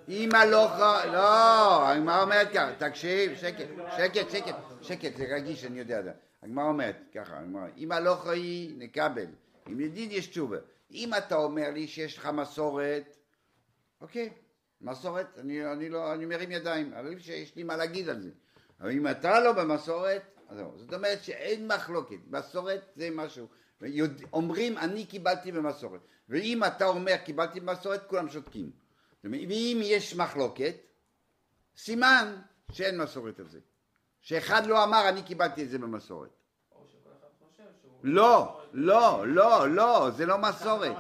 Speaker 1: אמא לא ח... לא, הגמרא אומרת ככה, תקשיב, שקט, שקט, שקט, שקט, זה רגיש, אני יודע. הגמרא אומרת ככה, אמא לא חיי, נקבל. אם ידיד יש תשובה. אם אתה אומר לי שיש לך מסורת, אוקיי, מסורת, אני, אני לא, אני מרים ידיים, אבל שיש לי מה להגיד על זה. אבל אם אתה לא במסורת, אז זהו. זאת אומרת שאין מחלוקת, מסורת זה משהו. אומרים אני קיבלתי במסורת, ואם אתה אומר קיבלתי במסורת, כולם שותקים. ואם יש מחלוקת, סימן שאין מסורת על זה. שאחד לא אמר אני קיבלתי את זה במסורת.
Speaker 2: או שכל אחד חושב שהוא...
Speaker 1: לא, לא, לא, לא, זה לא מסורת.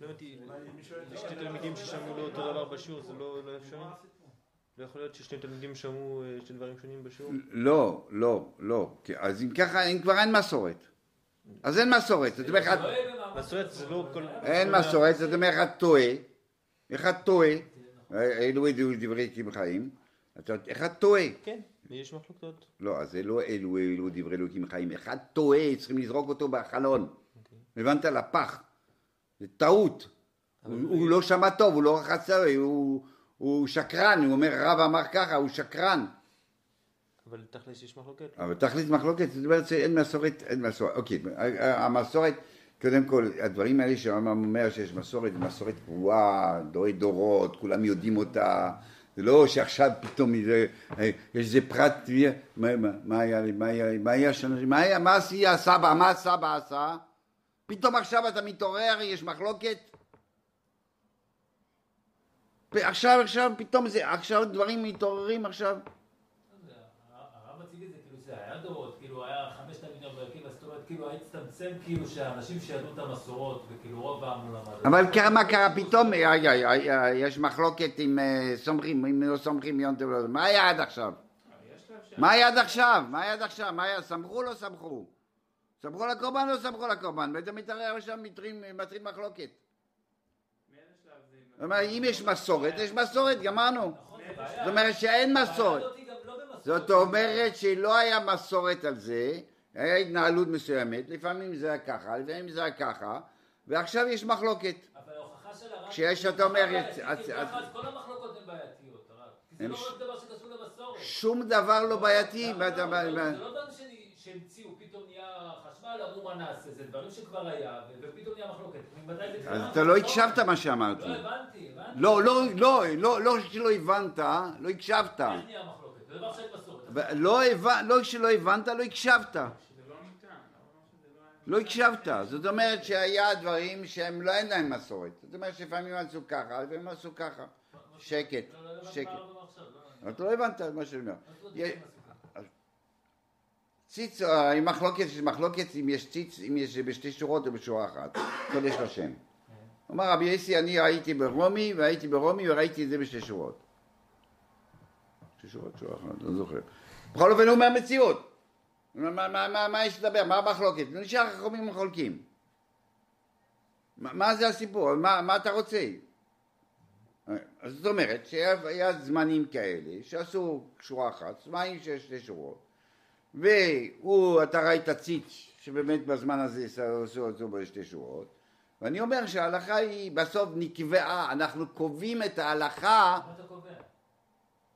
Speaker 5: לא שני תלמידים ששמעו לא אותו דבר בשיעור, זה לא לא אפשרי? לא יכול להיות ששני תלמידים שמעו אה, שני דברים שונים בשיעור?
Speaker 1: לא, לא, לא. אז אם ככה, אם כבר אין מסורת. אז אין מסורת. זאת אומרת,
Speaker 4: לא
Speaker 5: מסורת זה לא כל...
Speaker 1: אין מסורת, זאת אומרת, אחד טועה, אחד טועה, אלו ידעו דברי קים חיים, אחד טועה.
Speaker 5: כן, יש מחלוקות.
Speaker 1: לא, אז זה לא אלו אלו דברי אלוקים חיים, אחד טועה, צריכים לזרוק אותו בחלון. הבנת? לפח. זה טעות. הוא לא שמע טוב, הוא לא רחץ, הוא הוא שקרן, הוא אומר רב אמר ככה, הוא שקרן.
Speaker 5: אבל תכלס יש מחלוקת.
Speaker 1: אבל תכלית מחלוקת, זאת אומרת שאין מסורת, אין מסורת, אוקיי, המסורת, קודם כל, הדברים האלה שהרמב"ם אומר שיש מסורת, מסורת קבועה, דורי דורות, כולם יודעים אותה, זה לא שעכשיו פתאום איזה, אה, יש איזה פרט, מה, מה, היה, מה היה, מה היה, מה היה, מה עשי הסבא, מה הסבא עשה? פתאום עכשיו אתה מתעורר, יש מחלוקת? עכשיו, עכשיו, פתאום זה, עכשיו דברים מתעוררים עכשיו.
Speaker 4: הרב מציג את זה כאילו זה היה דורות, כאילו היה חמש תלמידים ברקים, אז זאת אומרת כאילו הצטמצם כאילו שהאנשים שידעו את המסורות, וכאילו רוב העם לא למד.
Speaker 1: אבל מה קרה פתאום? יש מחלוקת עם אה, סומכים, אם לא סומכים יום טוב, לא- מה היה עד עכשיו? מה היה עד עכשיו? מה היה עד עכשיו? מה היה? סמכו או לא סמכו? סמכו לקורבן או לא סמכו לקורבן? ואתה מתערער שם, מתחיל מחלוקת. זאת אומרת, אם יש מסורת, יש מסורת, גמרנו. זאת אומרת שאין מסורת.
Speaker 4: לא.
Speaker 1: זאת אומרת שלא היה מסורת על זה, היה התנהלות מסוימת, לפעמים זה היה ככה, לפעמים זה היה ככה, ועכשיו יש מחלוקת.
Speaker 4: אבל ההוכחה של הרב...
Speaker 1: כשיש, אתה אומר,
Speaker 4: כל המחלוקות הן בעייתיות, הרב. זה לא רק דבר שקשור למסורת.
Speaker 1: שום דבר לא בעייתי.
Speaker 4: לא,
Speaker 1: אתה-
Speaker 4: לא,
Speaker 1: מה-
Speaker 4: זה לא דברים ש- שהמציאו, פתאום נהיה חשמל, אמרו מה נעשה, זה דברים שכבר היה, ופתאום נהיה מחלוקת.
Speaker 1: אז אתה לא הקשבת מה שאמרתי.
Speaker 4: לא הבנתי, הבנתי.
Speaker 1: לא, לא, לא, לא, לא שלא הבנת, לא הקשבת.
Speaker 4: איך נהיה מחלוקת? זה דבר שאין מסורת.
Speaker 1: לא הבנ- לא שלא הבנת, לא הקשבת.
Speaker 2: לא לא.
Speaker 1: לא הקשבת. זאת אומרת שהיה דברים שהם לא אין להם מסורת. זאת אומרת שלפעמים עשו ככה, לפעמים עשו ככה. שקט,
Speaker 4: לא, לא
Speaker 1: שקט.
Speaker 4: לא,
Speaker 1: אתה לא הבנת מה שאני אומר.
Speaker 4: מסורת?
Speaker 1: ציץ, אה, עם מחלוקת, מחלוקת אם יש ציץ, אם יש בשתי שורות או בשורה אחת. קודש לשם. אמר רבי יסי, אני הייתי ברומי, והייתי ברומי וראיתי את זה בשתי שורות. שתי שורות, שורה אחת, לא זוכר. בכל אופן הוא אומר מציאות. מה, מה, מה, מה, יש לדבר? מה המחלוקת? נשאר החכמים חולקים. מה, מה זה הסיפור? מה, מה אתה רוצה? אז זאת אומרת שהיה היה זמנים כאלה שעשו שורה אחת, זמנים של שתי שורות. והוא, אתה ראית ציץ, שבאמת בזמן הזה עשו אותו בשתי שורות, ואני אומר שההלכה היא בסוף נקבעה, אנחנו קובעים את ההלכה,
Speaker 4: מה אתה קובע?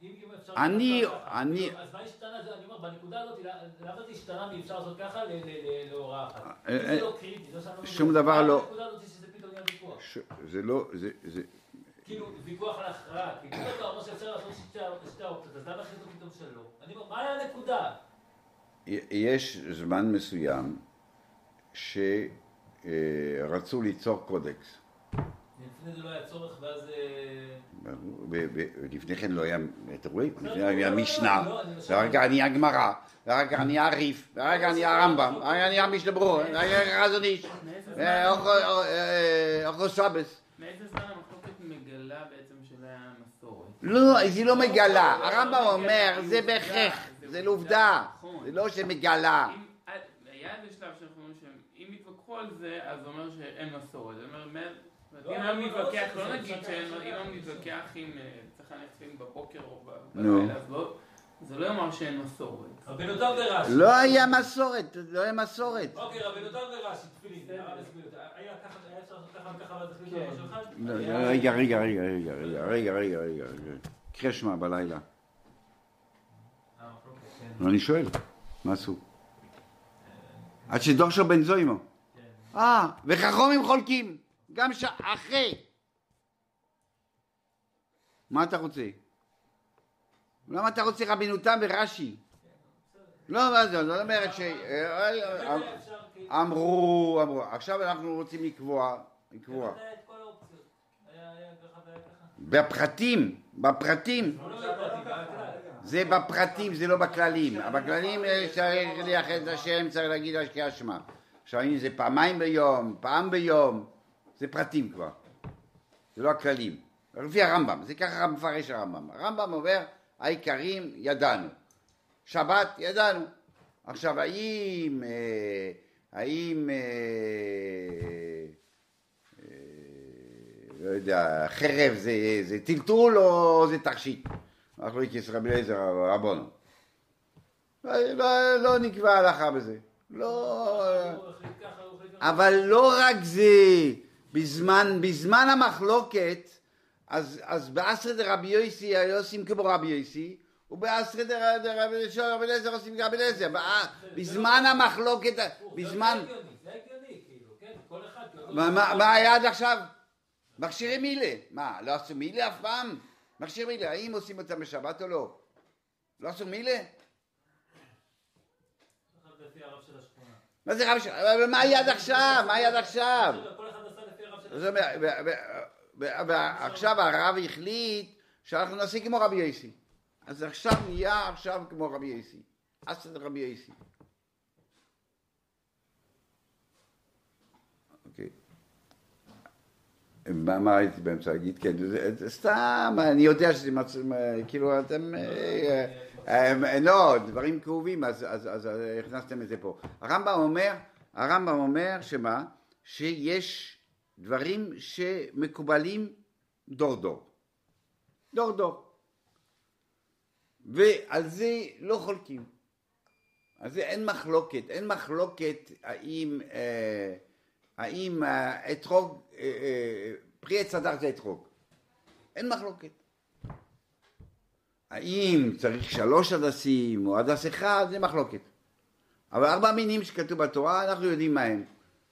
Speaker 4: אם אם אפשר...
Speaker 1: אני- אני-
Speaker 4: אז מה השתנה? זה- אני אומר, בנקודה הזאת, למה זה השתנה מאי אפשר לעשות ככה להוראה אחת?
Speaker 1: אה,
Speaker 4: זה
Speaker 1: אה,
Speaker 4: לא קריטי, זה לא
Speaker 1: שום
Speaker 4: מבין.
Speaker 1: דבר לא.
Speaker 4: הנקודה הזאת שזה פתאום נהיה ויכוח?
Speaker 1: זה לא,
Speaker 4: כאילו, ויכוח על הכרעה, אם אתה אומר שאפשר לעשות שתי האופציות, אז למה החליטו פתאום שלא? אני אומר, מה היה הנקודה?
Speaker 1: יש זמן מסוים שרצו ליצור קודקס.
Speaker 4: לפני זה לא היה צורך, ואז... אה,
Speaker 1: לפני כן לא היה, אתה רואה? לפני כן היה
Speaker 4: לא, לא,
Speaker 1: משנה,
Speaker 4: לא.
Speaker 1: ואחר כך נהיה גמרא, ואחר כך נהיה ריף, ואחר כך נהיה רמב"ם, ואחר כך נהיה משנה ברורה, ואחר כך חזון איש, אה, אה, אוכו סבס.
Speaker 2: מאיזה זמן המחלוקת מגלה בעצם?
Speaker 1: לא, היא לא מגלה,
Speaker 2: לא,
Speaker 1: הרמב"ם
Speaker 2: לא
Speaker 1: אומר, זה בהכרח, זה
Speaker 2: זה
Speaker 1: לעובדה,
Speaker 2: נכון.
Speaker 1: זה לא שמגלה.
Speaker 2: היה איזה שלב שאנחנו אומרים שאם יתווכחו על זה, אז זה אומר שאין מסורת. אם
Speaker 4: לא,
Speaker 2: היום נתווכח,
Speaker 4: לא
Speaker 2: נגיד שאם היום נתווכח עם אה, צריך ללכת בבוקר או בלילה, לא- זה לא יאמר שאין מסורת.
Speaker 4: רבנו תם ורש"י.
Speaker 1: לא היה מסורת, לא היה מסורת.
Speaker 4: אוקיי, רבנו תם ורש"י, תפילין, אה, היה אפשר לעשות ככה וככה,
Speaker 2: אבל
Speaker 4: תפילין בשולחן?
Speaker 1: לא, רגע, רגע, רגע, רגע, רגע, רגע, רגע, קרא שמע בלילה.
Speaker 4: אה, אוקיי, כן.
Speaker 1: אני שואל, מה עשו? עד שדושר בן זוימו.
Speaker 4: כן.
Speaker 1: אה, וחכומים חולקים. גם ש... אחרי. מה אתה רוצה? למה אתה רוצה רבנותם ורש"י? לא, מה זה, זאת אומרת ש...
Speaker 4: כאילו-
Speaker 1: אמרו, אמרו, עכשיו אנחנו רוצים לקבוע, לקבוע. בפרטים, בפרטים. זה בפרטים, זה לא בכללים. בכללים אה, צריך לייחד את השם, צריך להגיד השקיע שמע. עכשיו אם זה פעמיים ביום, פעם ביום, זה פרטים כבר. זה לא הכללים. לפי הרמב"ם, זה ככה מפרש הרמב"ם. הרמב"ם אומר, העיקרים ידענו. שבת ידענו. עכשיו האם, אה, האם, אה, אה, לא יודע, חרב זה, זה טלטול או זה תכשיט? אנחנו לא כס רבי אליעזר רבונו. לא, לא, לא נקבע הלכה בזה. לא... אבל לא רק זה, בזמן, בזמן המחלוקת, אז, אז באסרא דרבי יוסי היו עושים כמו רבי יוסי, ובאסרא דרבי של רבי אליעזר עושים כרבי אליעזר. בא- בזמן המחלוקת, בזמן...
Speaker 4: זה הגיוני, זה הגיוני, כאילו, כן? כל אחד... כאילו,
Speaker 1: מה- היה עד עכשיו? מכשירי מילה. מה, לא עשו מילה אף פעם? מכשיר מילה, האם עושים אותם בשבת או לא? לא עשו מילה? מה זה רב ש... אבל מה היה עד עכשיו? מה היה עד עכשיו? ועכשיו הרב החליט שאנחנו נעשה כמו רבי יוסי. אז עכשיו נהיה עכשיו כמו רבי יוסי. עשה רבי יוסי. אוקיי. מה הייתי באמצע להגיד? כן, זה סתם, אני יודע שזה מצ... כאילו אתם... אה, אה, לא, דברים כאובים, אז הכנסתם את זה פה. הרמב"ם אומר, הרמב"ם אומר שמה? שיש דברים שמקובלים דור דור. דור דור. ועל זה לא חולקים. על זה אין מחלוקת, אין מחלוקת האם, אה, האם אה, אתרוג, אה, אה, פרי עץ הדר זה אתרוג. אין מחלוקת. האם צריך שלוש הדסים או הדס אחד, זה מחלוקת. אבל ארבע מינים שכתוב בתורה, אנחנו יודעים מה הם.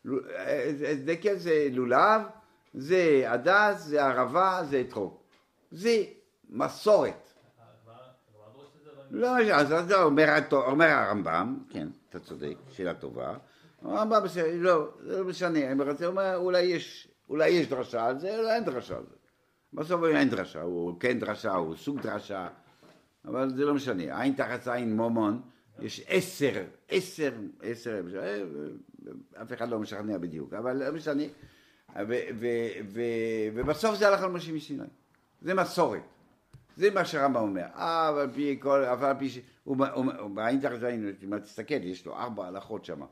Speaker 1: לו- אה, אה, דקל זה לולב, זה הדס, זה ערבה, זה אתרוג. זה מסורת. לא, אז אומר, הרמב"ם, כן, אתה צודק, שאלה טובה. הרמב"ם לא, זה לא משנה, אני רוצה אולי יש, אולי יש דרשה על זה, אולי אין דרשה על זה. בסוף אין דרשה, הוא כן דרשה, הוא סוג דרשה, אבל זה לא משנה. עין תחת עין מומון, יש עשר, עשר, עשר, אה, אף אחד לא משכנע בדיוק, אבל לא משנה. ובסוף זה הלכה למשה מסיני. זה מסורת. זה מה שהרמב"ם אומר. אבל על פי כל, אבל על פי ש... תחת עין, אם תסתכל, יש לו ארבע הלכות שם. הוא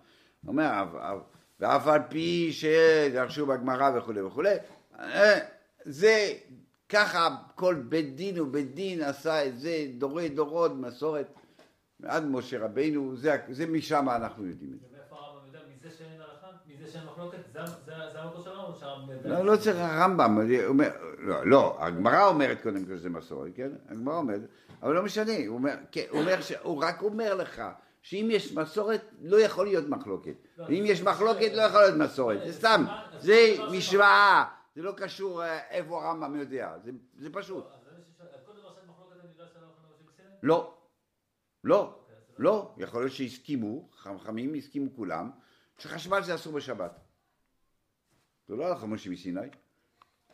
Speaker 1: אומר, "אב- אב- ואף על פי שדרשו בגמרא וכולי וכולי, אה, זה ככה כל בית דין ובית דין עשה את זה דורי דורות, מסורת, עד משה רבינו, זה משם אנחנו יודעים את זה. לא, לא צריך הרמב"ם, לא, לא, הגמרא אומרת קודם כל שזה מסורת, כן? הגמרא אומרת, אבל לא משנה, הוא כן, רק אומר לך. שאם יש מסורת, לא יכול להיות מחלוקת. ואם יש מחלוקת, לא יכול להיות מסורת. זה סתם, זה משוואה, זה לא קשור אה, איפה הרמב"ם יודע, זה פשוט.
Speaker 4: לא,
Speaker 1: לא, לא. לא יכול להיות שהסכימו, חכמים הסכימו כולם, שחשמל זה אסור בשבת. זה לא הלכה משה מסיני.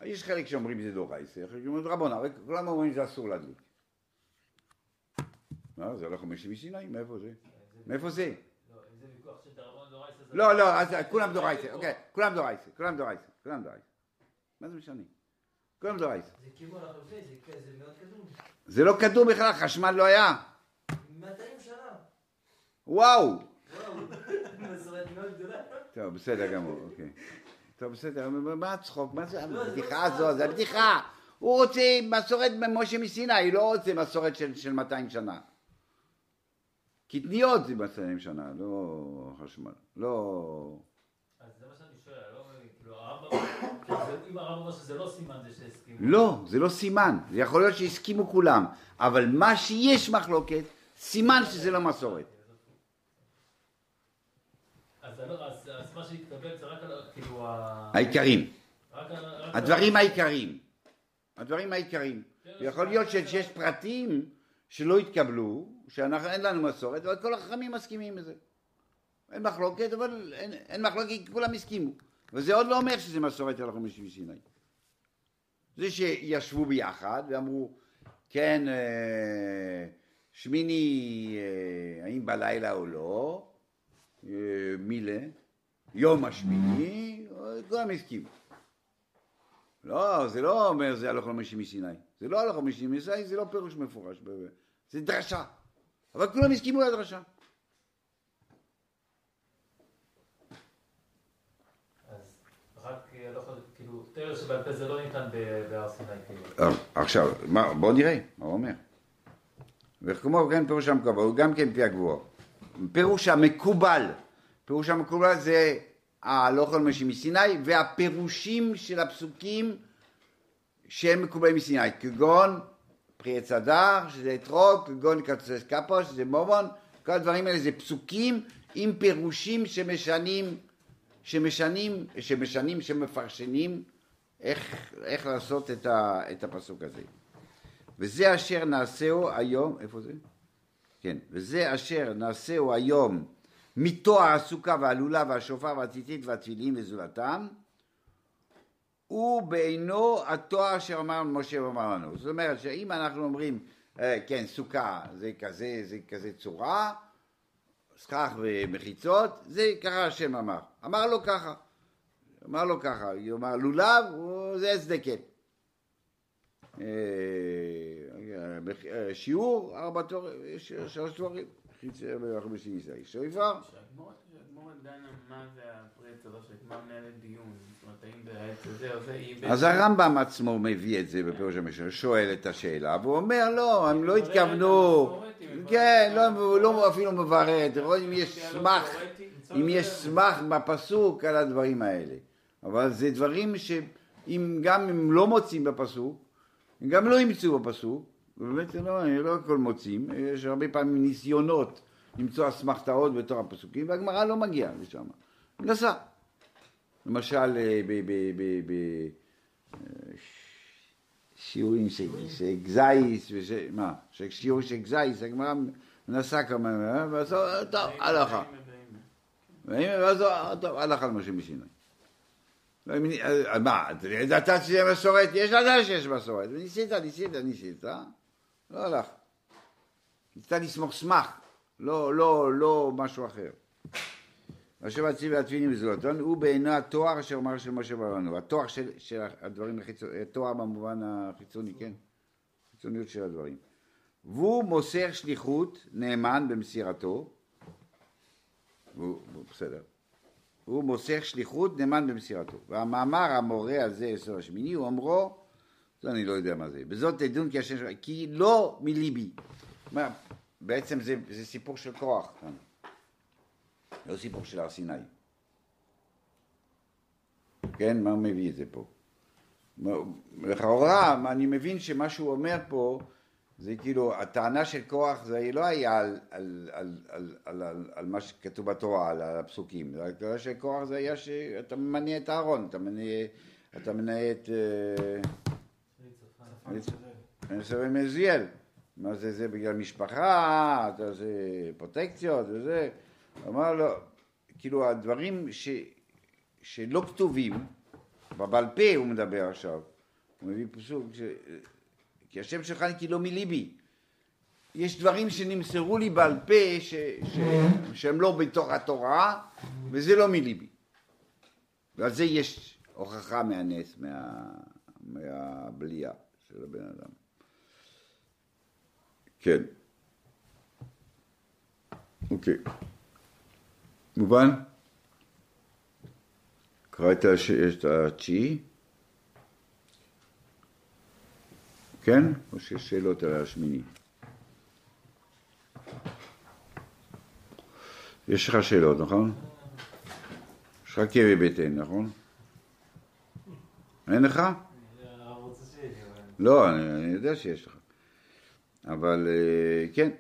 Speaker 1: יש חלק שאומרים זה דורייסה, חלק שאומרים רבונה, כולם אומרים זה אסור להדליק. מה, זה הלכה משה מסיני? מאיפה זה? מאיפה זה?
Speaker 4: לא.
Speaker 1: לא, לא, אז כולם דורייסה, אוקיי, כולם דורייסה, כולם דורייסה, כולם דורייסה. מה זה משנה? כולם דורייסה.
Speaker 3: זה כמו לחלופי, זה מאוד קדום.
Speaker 1: זה לא קדום בכלל, חשמל לא היה.
Speaker 3: 200 שנה.
Speaker 1: וואו! טוב, בסדר גמור, אוקיי. טוב, בסדר, מה הצחוק? מה זה
Speaker 3: לא, זה
Speaker 1: הבדיחה
Speaker 3: לא? צחוק,
Speaker 1: זה הבדיחה. הוא רוצה מסורת ממשה מסיני, הוא לא רוצה מסורת של של 200 שנה. קטניות זה 200 שנה, לא חשמל. לא...
Speaker 4: אז זה מה שאני שואל, לא מבין, כאילו הרמב"ם, כאילו, זה- אם הרמב"ם אומר שזה לא סימן זה שהסכימו.
Speaker 1: לא, זה לא סימן. זה יכול להיות שהסכימו כולם, אבל מה שיש מחלוקת, סימן שזה לא מסורת.
Speaker 4: אז אני לא- אז- אז מה שהתקבל זה רק על, כאילו, ה-
Speaker 1: העיקרים.
Speaker 4: רק על-
Speaker 1: הדברים העיקריים. הדברים העיקריים. יכול להיות שיש פרטים שלא התקבלו, שאין לנו מסורת, אבל כל החכמים מסכימים לזה. אין מחלוקת, אבל אין, אין מחלוקת, כולם הסכימו. וזה עוד לא אומר שזה מסורת הלכה מסיני. זה שישבו ביחד ואמרו, כן, אה, שמיני, אה, האם בלילה או לא, אה, מילה, יום השמיני, כולם הסכימו. לא, זה לא אומר זה הלכה משה מסיני. זה לא הלכה משה מסיני, זה לא פירוש מפורש. זה דרשה. אבל כולם הסכימו לדרשה.
Speaker 4: אה, לא כאילו, תראה שבעל פה זה לא ניתן בהר סיני, כאילו.
Speaker 1: אה, עכשיו, מה, בוא נראה מה הוא אומר. וכמו כן פירוש המקובל, הוא גם כן פי הגבוה. פירוש המקובל, פירוש המקובל זה הלא משה מסיני והפירושים של הפסוקים שהם מקובלים מסיני, כגון פרי עץ הדר, שזה אתרוג, כגון קצץ קפו, שזה מומון, כל הדברים האלה זה פסוקים עם פירושים שמשנים, שמשנים, שמשנים, שמפרשנים איך, איך לעשות את, ה, את הפסוק הזה. וזה אשר נעשהו היום, איפה זה? כן, וזה אשר נעשהו היום מתואר הסוכה והלולה והשופר והציצית והתפילין וזולתם, הוא בעינו התואר אשר אמר משה ואמר לנו. זאת אומרת שאם אנחנו אומרים, אה, כן, סוכה זה כזה, זה כזה צורה, סכך ומחיצות, זה ככה השם אמר. אמר לו ככה. אמר לו ככה, הוא אמר לולב, זה הצדקה. אה, אה, שיעור, ארבע תורים, שלוש תורים,
Speaker 2: האם זה העץ הזה או זה, היא
Speaker 1: אז הרמב"ם עצמו מביא את זה בפירוש המשנה, שואל את השאלה, והוא אומר לא, הם לא התכוונו, כן, לא, הוא לא אפילו מברר, רואים אם יש סמך, אם יש סמך בפסוק על הדברים האלה, אבל זה דברים שאם גם אם לא מוצאים בפסוק, גם לא ימצאו בפסוק, ובאמת לא, לא הכל מוצאים, יש הרבה פעמים ניסיונות למצוא אסמכתאות בתור הפסוקים, והגמרא לא מגיעה לשם, מנסה. למשל, אה, ב... ב, ב, ב אה, שיעורים של של גזייס, וש... מה, שיעור של גזייס, הגמרא מנסה כמה, אה, ואז אה, טוב, הלכה. ואז טוב, הלכה למשה מסיני. לא, מה, ידעת שזה מסורת? יש לדעת שיש מסורת. וניסית, ניסית, ניסית, לא הלך. ניסית לסמוך סמך, לא, לא, לא משהו אחר. אשר הציב והתפילים וזולתון, הוא בעינו התואר אשר אמר של משה ברבנו. התואר של, של הדברים החיצוניים, תואר במובן החיצוני, כן? חיצוניות של הדברים. והוא מוסר שליחות נאמן במסירתו, הוא- בסדר. הוא מוסר שליחות נאמן במסירתו. והמאמר המורה על זה יסוד השמיני, הוא אומרו, זה אני לא יודע מה זה, בזאת תדון כי השם שלך, כי לא מליבי. מה, בעצם זה, זה סיפור של כוח כאן. לא סיפור של הר סיני. כן, מה מביא את זה פה? לכאורה, אני מבין שמה שהוא אומר פה, זה כאילו, הטענה של כוח זה לא היה על, על, על, על, על, על, על מה שכתוב בתורה, על הפסוקים. הטענה של כוח זה היה שאתה ממנה את אהרון, אתה מנה, אתה מנה את... אה, סבב מזיאל. מה זה, זה בגלל משפחה, אתה זה פרוטקציות וזה. אמר לו, כאילו הדברים ש, שלא כתובים, בבעל פה הוא מדבר עכשיו, הוא מביא פסוק, ש, כי השם שלך כי לא מליבי. יש דברים שנמסרו לי בעל פה ש, ש, שהם לא בתוך התורה, וזה לא מליבי. ועל זה יש הוכחה מהנס, מה, מהבליעה של הבן אדם. כן. אוקיי. מובן? קרא את התשיעי? כן? או שיש שאלות על השמיני? יש לך שאלות, נכון? יש לך כאבי בטן, נכון? אין לך?
Speaker 4: הרב רוצה שיהיה לי, אבל...
Speaker 1: לא, אני, אני יודע שיש לך. אבל אה, כן.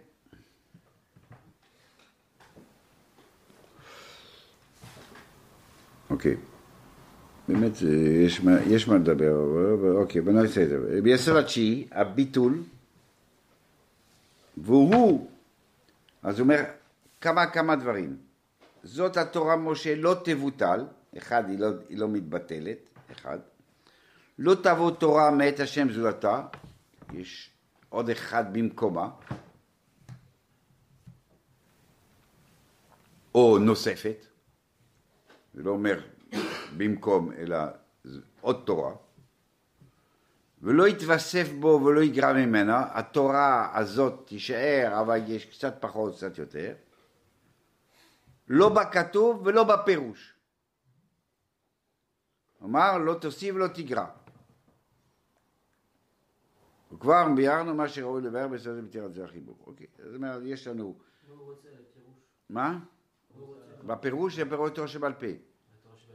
Speaker 1: אוקיי. באמת, אה, יש מה, יש מה לדבר, אוקיי, בוא נעשה את זה. ביסוד התשיעי, הביטול, והוא, אז הוא אומר כמה כמה דברים. זאת התורה משה לא תבוטל, אחד, היא לא, היא לא מתבטלת, אחד. לא תבוא תורה מאת השם זולתה, יש עוד אחד במקומה, או נוספת, זה לא אומר במקום, אלא עוד תורה, ולא יתווסף בו ולא יגרע ממנה, התורה הזאת תישאר, אבל יש קצת פחות, קצת יותר, לא בכתוב ולא בפירוש. אמר לא תוסיף ולא תגרע. וכבר ביארנו מה שראוי לבאר בסדר פתירת זה החיבור. אוקיי, זאת אומרת, יש לנו,
Speaker 3: מה לפירוש?
Speaker 1: מה?
Speaker 3: הוא רוצה?
Speaker 1: בפירוש זה פירוש תורה שבעל פה.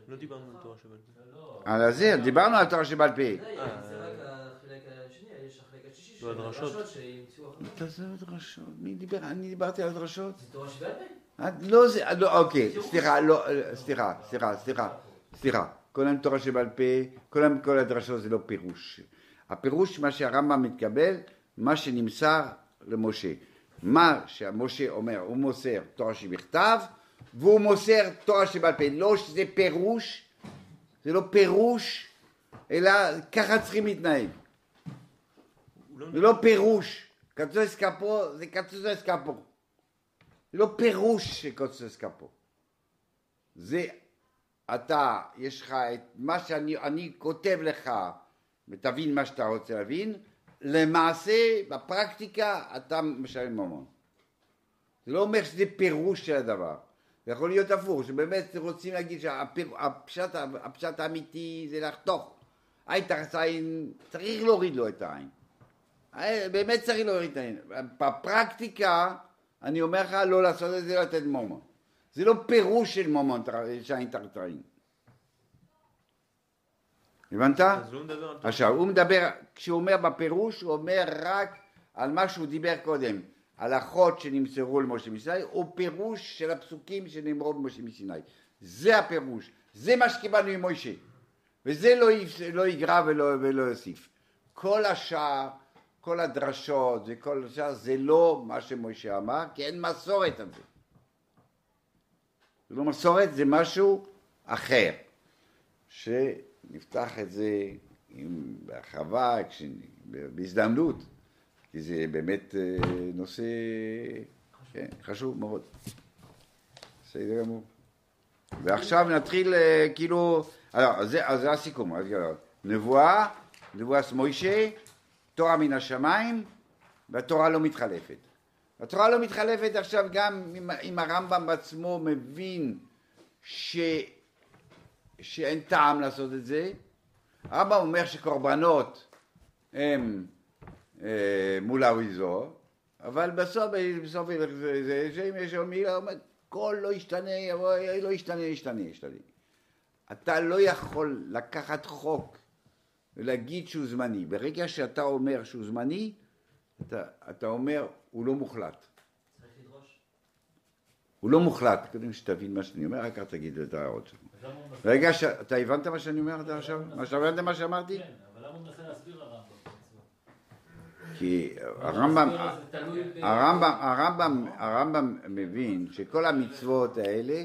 Speaker 5: לא. דיברנו על תורה שבעל פה.
Speaker 4: לא,
Speaker 1: על זה, דיברנו על תורה שבעל פה.
Speaker 3: די, זה רק החלק השני, יש החלק השישי של
Speaker 5: והדרשות.
Speaker 3: הדרשות שהמציאו אחר כך.
Speaker 1: זה? אני דיברתי על דרשות?
Speaker 3: זה תורה שבעל פה?
Speaker 1: לא זה, לא, אוקיי, סליחה, לא, סליחה, סליחה, סליחה, סליחה. כל היום תורה שבעל פה, כל היום כל הדרשות זה לא פירוש. הפירוש, מה שהרמב"ם מתקבל, מה שנמסר למשה. מה שמשה אומר, הוא מוסר תורה שבכתב, והוא מוסר תורה שבעל פה. לא שזה פירוש, זה לא פירוש, אלא ככה צריכים להתנהג.
Speaker 5: לא
Speaker 1: זה לא פירוש. קצוץ קפו זה קצוץ קפו. זה לא פירוש של קצוץ קפו. זה אתה, יש לך את מה שאני אני כותב לך, ותבין מה שאתה רוצה להבין, למעשה, בפרקטיקה, אתה משלם ממון. זה לא אומר שזה פירוש של הדבר. זה יכול להיות הפוך, שבאמת רוצים להגיד שהפשט הפשט האמיתי זה לחתוך. עין תחת עין, צריך להוריד לו את העין. אה, באמת צריך להוריד את העין. בפרקטיקה, אני אומר לך לא לעשות את זה, לתת מומון. זה לא פירוש של מומון, תחת עין. הבנת?
Speaker 5: אז הוא מדבר על.
Speaker 1: עכשיו, הוא מדבר, כשהוא אומר בפירוש, הוא אומר רק על מה שהוא דיבר קודם, הלכות שנמסרו למשה מסיני, או פירוש של הפסוקים שנאמרו במשה מסיני. זה הפירוש, זה מה שקיבלנו ממשה, וזה לא, לא יגרע ולא, ולא יוסיף. כל השאר, כל הדרשות וכל השאר, זה לא מה שמשה אמר, כי אין מסורת על זה. זה לא מסורת, זה משהו אחר. שנפתח את זה עם, בהרחבה, בהזדמנות, כי זה באמת אה, נושא כן, חשוב מאוד. בסדר גמור. ועכשיו נתחיל אה, כאילו, אז אז זה הסיכום. נבואה, נבואת מוישה, תורה מן השמיים, והתורה לא מתחלפת. התורה לא מתחלפת עכשיו גם אם, הרמב"ם בעצמו מבין ש... שאין טעם לעשות את זה. הרמב"ם אומר שקורבנות הם אה, מול האריזו, אבל בסוף, בסוף זה, זה, שאם יש שם מילה, אומר, כל לא ישתנה, יבוא, לא ישתנה, ישתנה, ישתנה. אתה לא יכול לקחת חוק ולהגיד שהוא זמני. ברגע שאתה אומר שהוא זמני, אתה, אתה אומר, הוא לא מוחלט. הוא לא מוחלט, קודם שתבין מה שאני אומר, רק כך תגיד את ההערות שלך. רגע, ש... אתה הבנת מה שאני אומר עד עכשיו? מה שהבנת מה שאמרתי?
Speaker 4: כן, אבל למה הוא מנסה להסביר הרמב"ם?
Speaker 1: כי הרמב"ם,
Speaker 4: תלוי ב-
Speaker 1: הרמב"ם, הרמב"ם, הרמב"ם מבין שכל המצוות האלה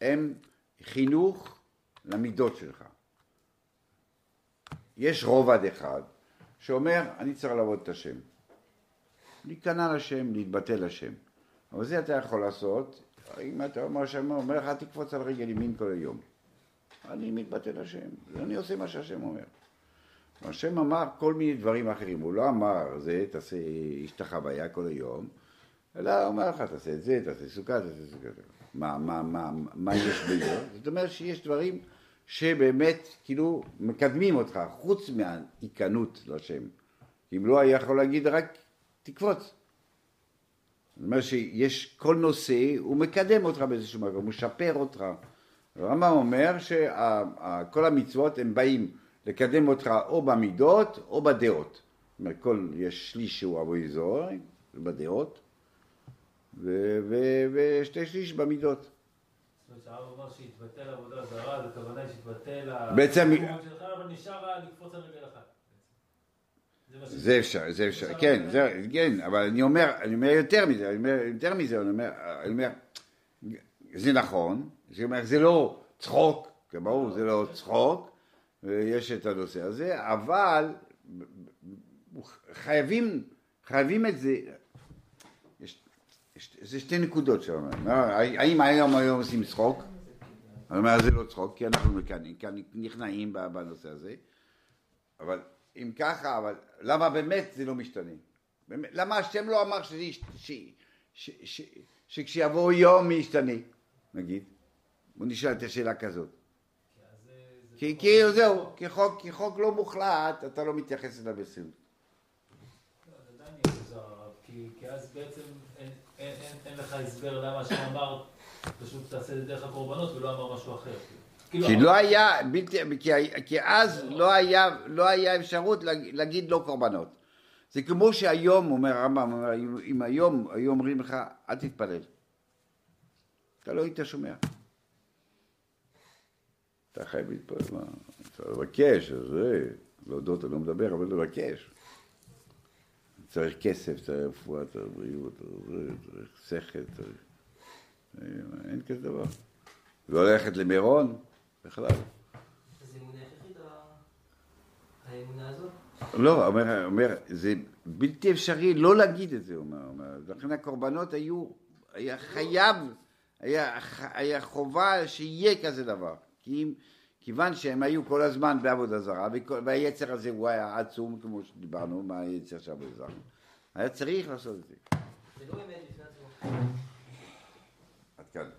Speaker 1: הם חינוך למידות שלך. יש רובד אחד שאומר, אני צריך לעבוד את השם. להיכנע לשם, להתבטא לשם. אבל זה אתה יכול לעשות, אם אתה אומר, השם אומר לך, תקפוץ על רגל ימין כל היום. אני מתבטא לשם, אני עושה מה שהשם אומר. השם אמר כל מיני דברים אחרים, הוא לא אמר זה, תעשה אשתך חוויה כל היום, אלא הוא אומר לך, תעשה את זה, תעשה סוכה, תעשה סוכה. מה, מה, מה, מה יש בזה? זאת אומרת שיש דברים שבאמת כאילו מקדמים אותך, חוץ מההיכנות לשם. אם לא היה יכול להגיד רק תקפוץ. זאת אומרת שיש כל נושא, הוא מקדם אותך באיזשהו מקום, הוא משפר אותך. הרמב"ם אומר שכל המצוות הם באים לקדם אותך או במידות או בדעות. זאת אומרת, כל, יש שליש שהוא אבוי זוהר, בדעות, ו- ו- ושתי שליש במידות. בעצם-
Speaker 4: המקום שלך, אבל נשאר לקפוץ על רגל אחת. זה
Speaker 1: אפשר, זה אפשר, כן, זה, כן, אבל אני אומר, אני אומר יותר מזה, אני אומר יותר מזה, אני אומר, אני אומר, זה נכון, זה, זה לא צחוק, כי ברור, זה לא צחוק, ויש את הנושא הזה, אבל חייבים, חייבים את זה, יש, יש, זה שתי נקודות שם, האם היום היום עושים צחוק? אני אומר, זה לא צחוק, כי אנחנו כאן נכנעים בנושא הזה, אבל אם ככה, אבל למה באמת זה לא משתנה? באמת, למה השם לא אמר יש- שכשיבוא יום ישתנה, נגיד? בוא נשאל את השאלה כזאת.
Speaker 4: כי זה
Speaker 1: כי,
Speaker 4: פחות-
Speaker 1: כי זהו, כחוק, כחוק לא מוחלט, אתה לא מתייחס אליו ברצינות.
Speaker 4: לא, כי כי אז בעצם אין- אין אין- אין לך הסבר למה השם אמר, פשוט תעשה את זה דרך הקורבנות ולא אמר משהו אחר. כאילו,
Speaker 1: כי
Speaker 4: הרב-
Speaker 1: לא היה, בלתי, כי, כי אז לא היה, לא היה אפשרות להג- להגיד לא קורבנות. זה כמו שהיום, אומר הרמב"ם, אם היום היו אומרים לך, אל תתפלל. אתה לא היית שומע. אתה חייב? צריך לבקש, אז זה, להודות אני לא מדבר, אבל לבקש. צריך כסף, צריך רפואה, צריך בריאות, צריך שכל, צריך... אין כזה דבר. לא ללכת למירון, בכלל.
Speaker 3: אז אמונה הכרחית ה- האמונה הזאת?
Speaker 1: לא, אומר, אומר, זה בלתי אפשרי לא להגיד את זה, הוא אומר, אומר. לכן הקורבנות היו, היה חייב, היה, היה חובה שיהיה כזה דבר. כי אם, כיוון שהם היו כל הזמן בעבודה זרה, והיצר הזה הוא היה עצום, כמו שדיברנו, מה היצר של עבודה זרה. היה צריך לעשות את זה.
Speaker 3: זה לא אמת בפני עצמו.
Speaker 1: עד כאן.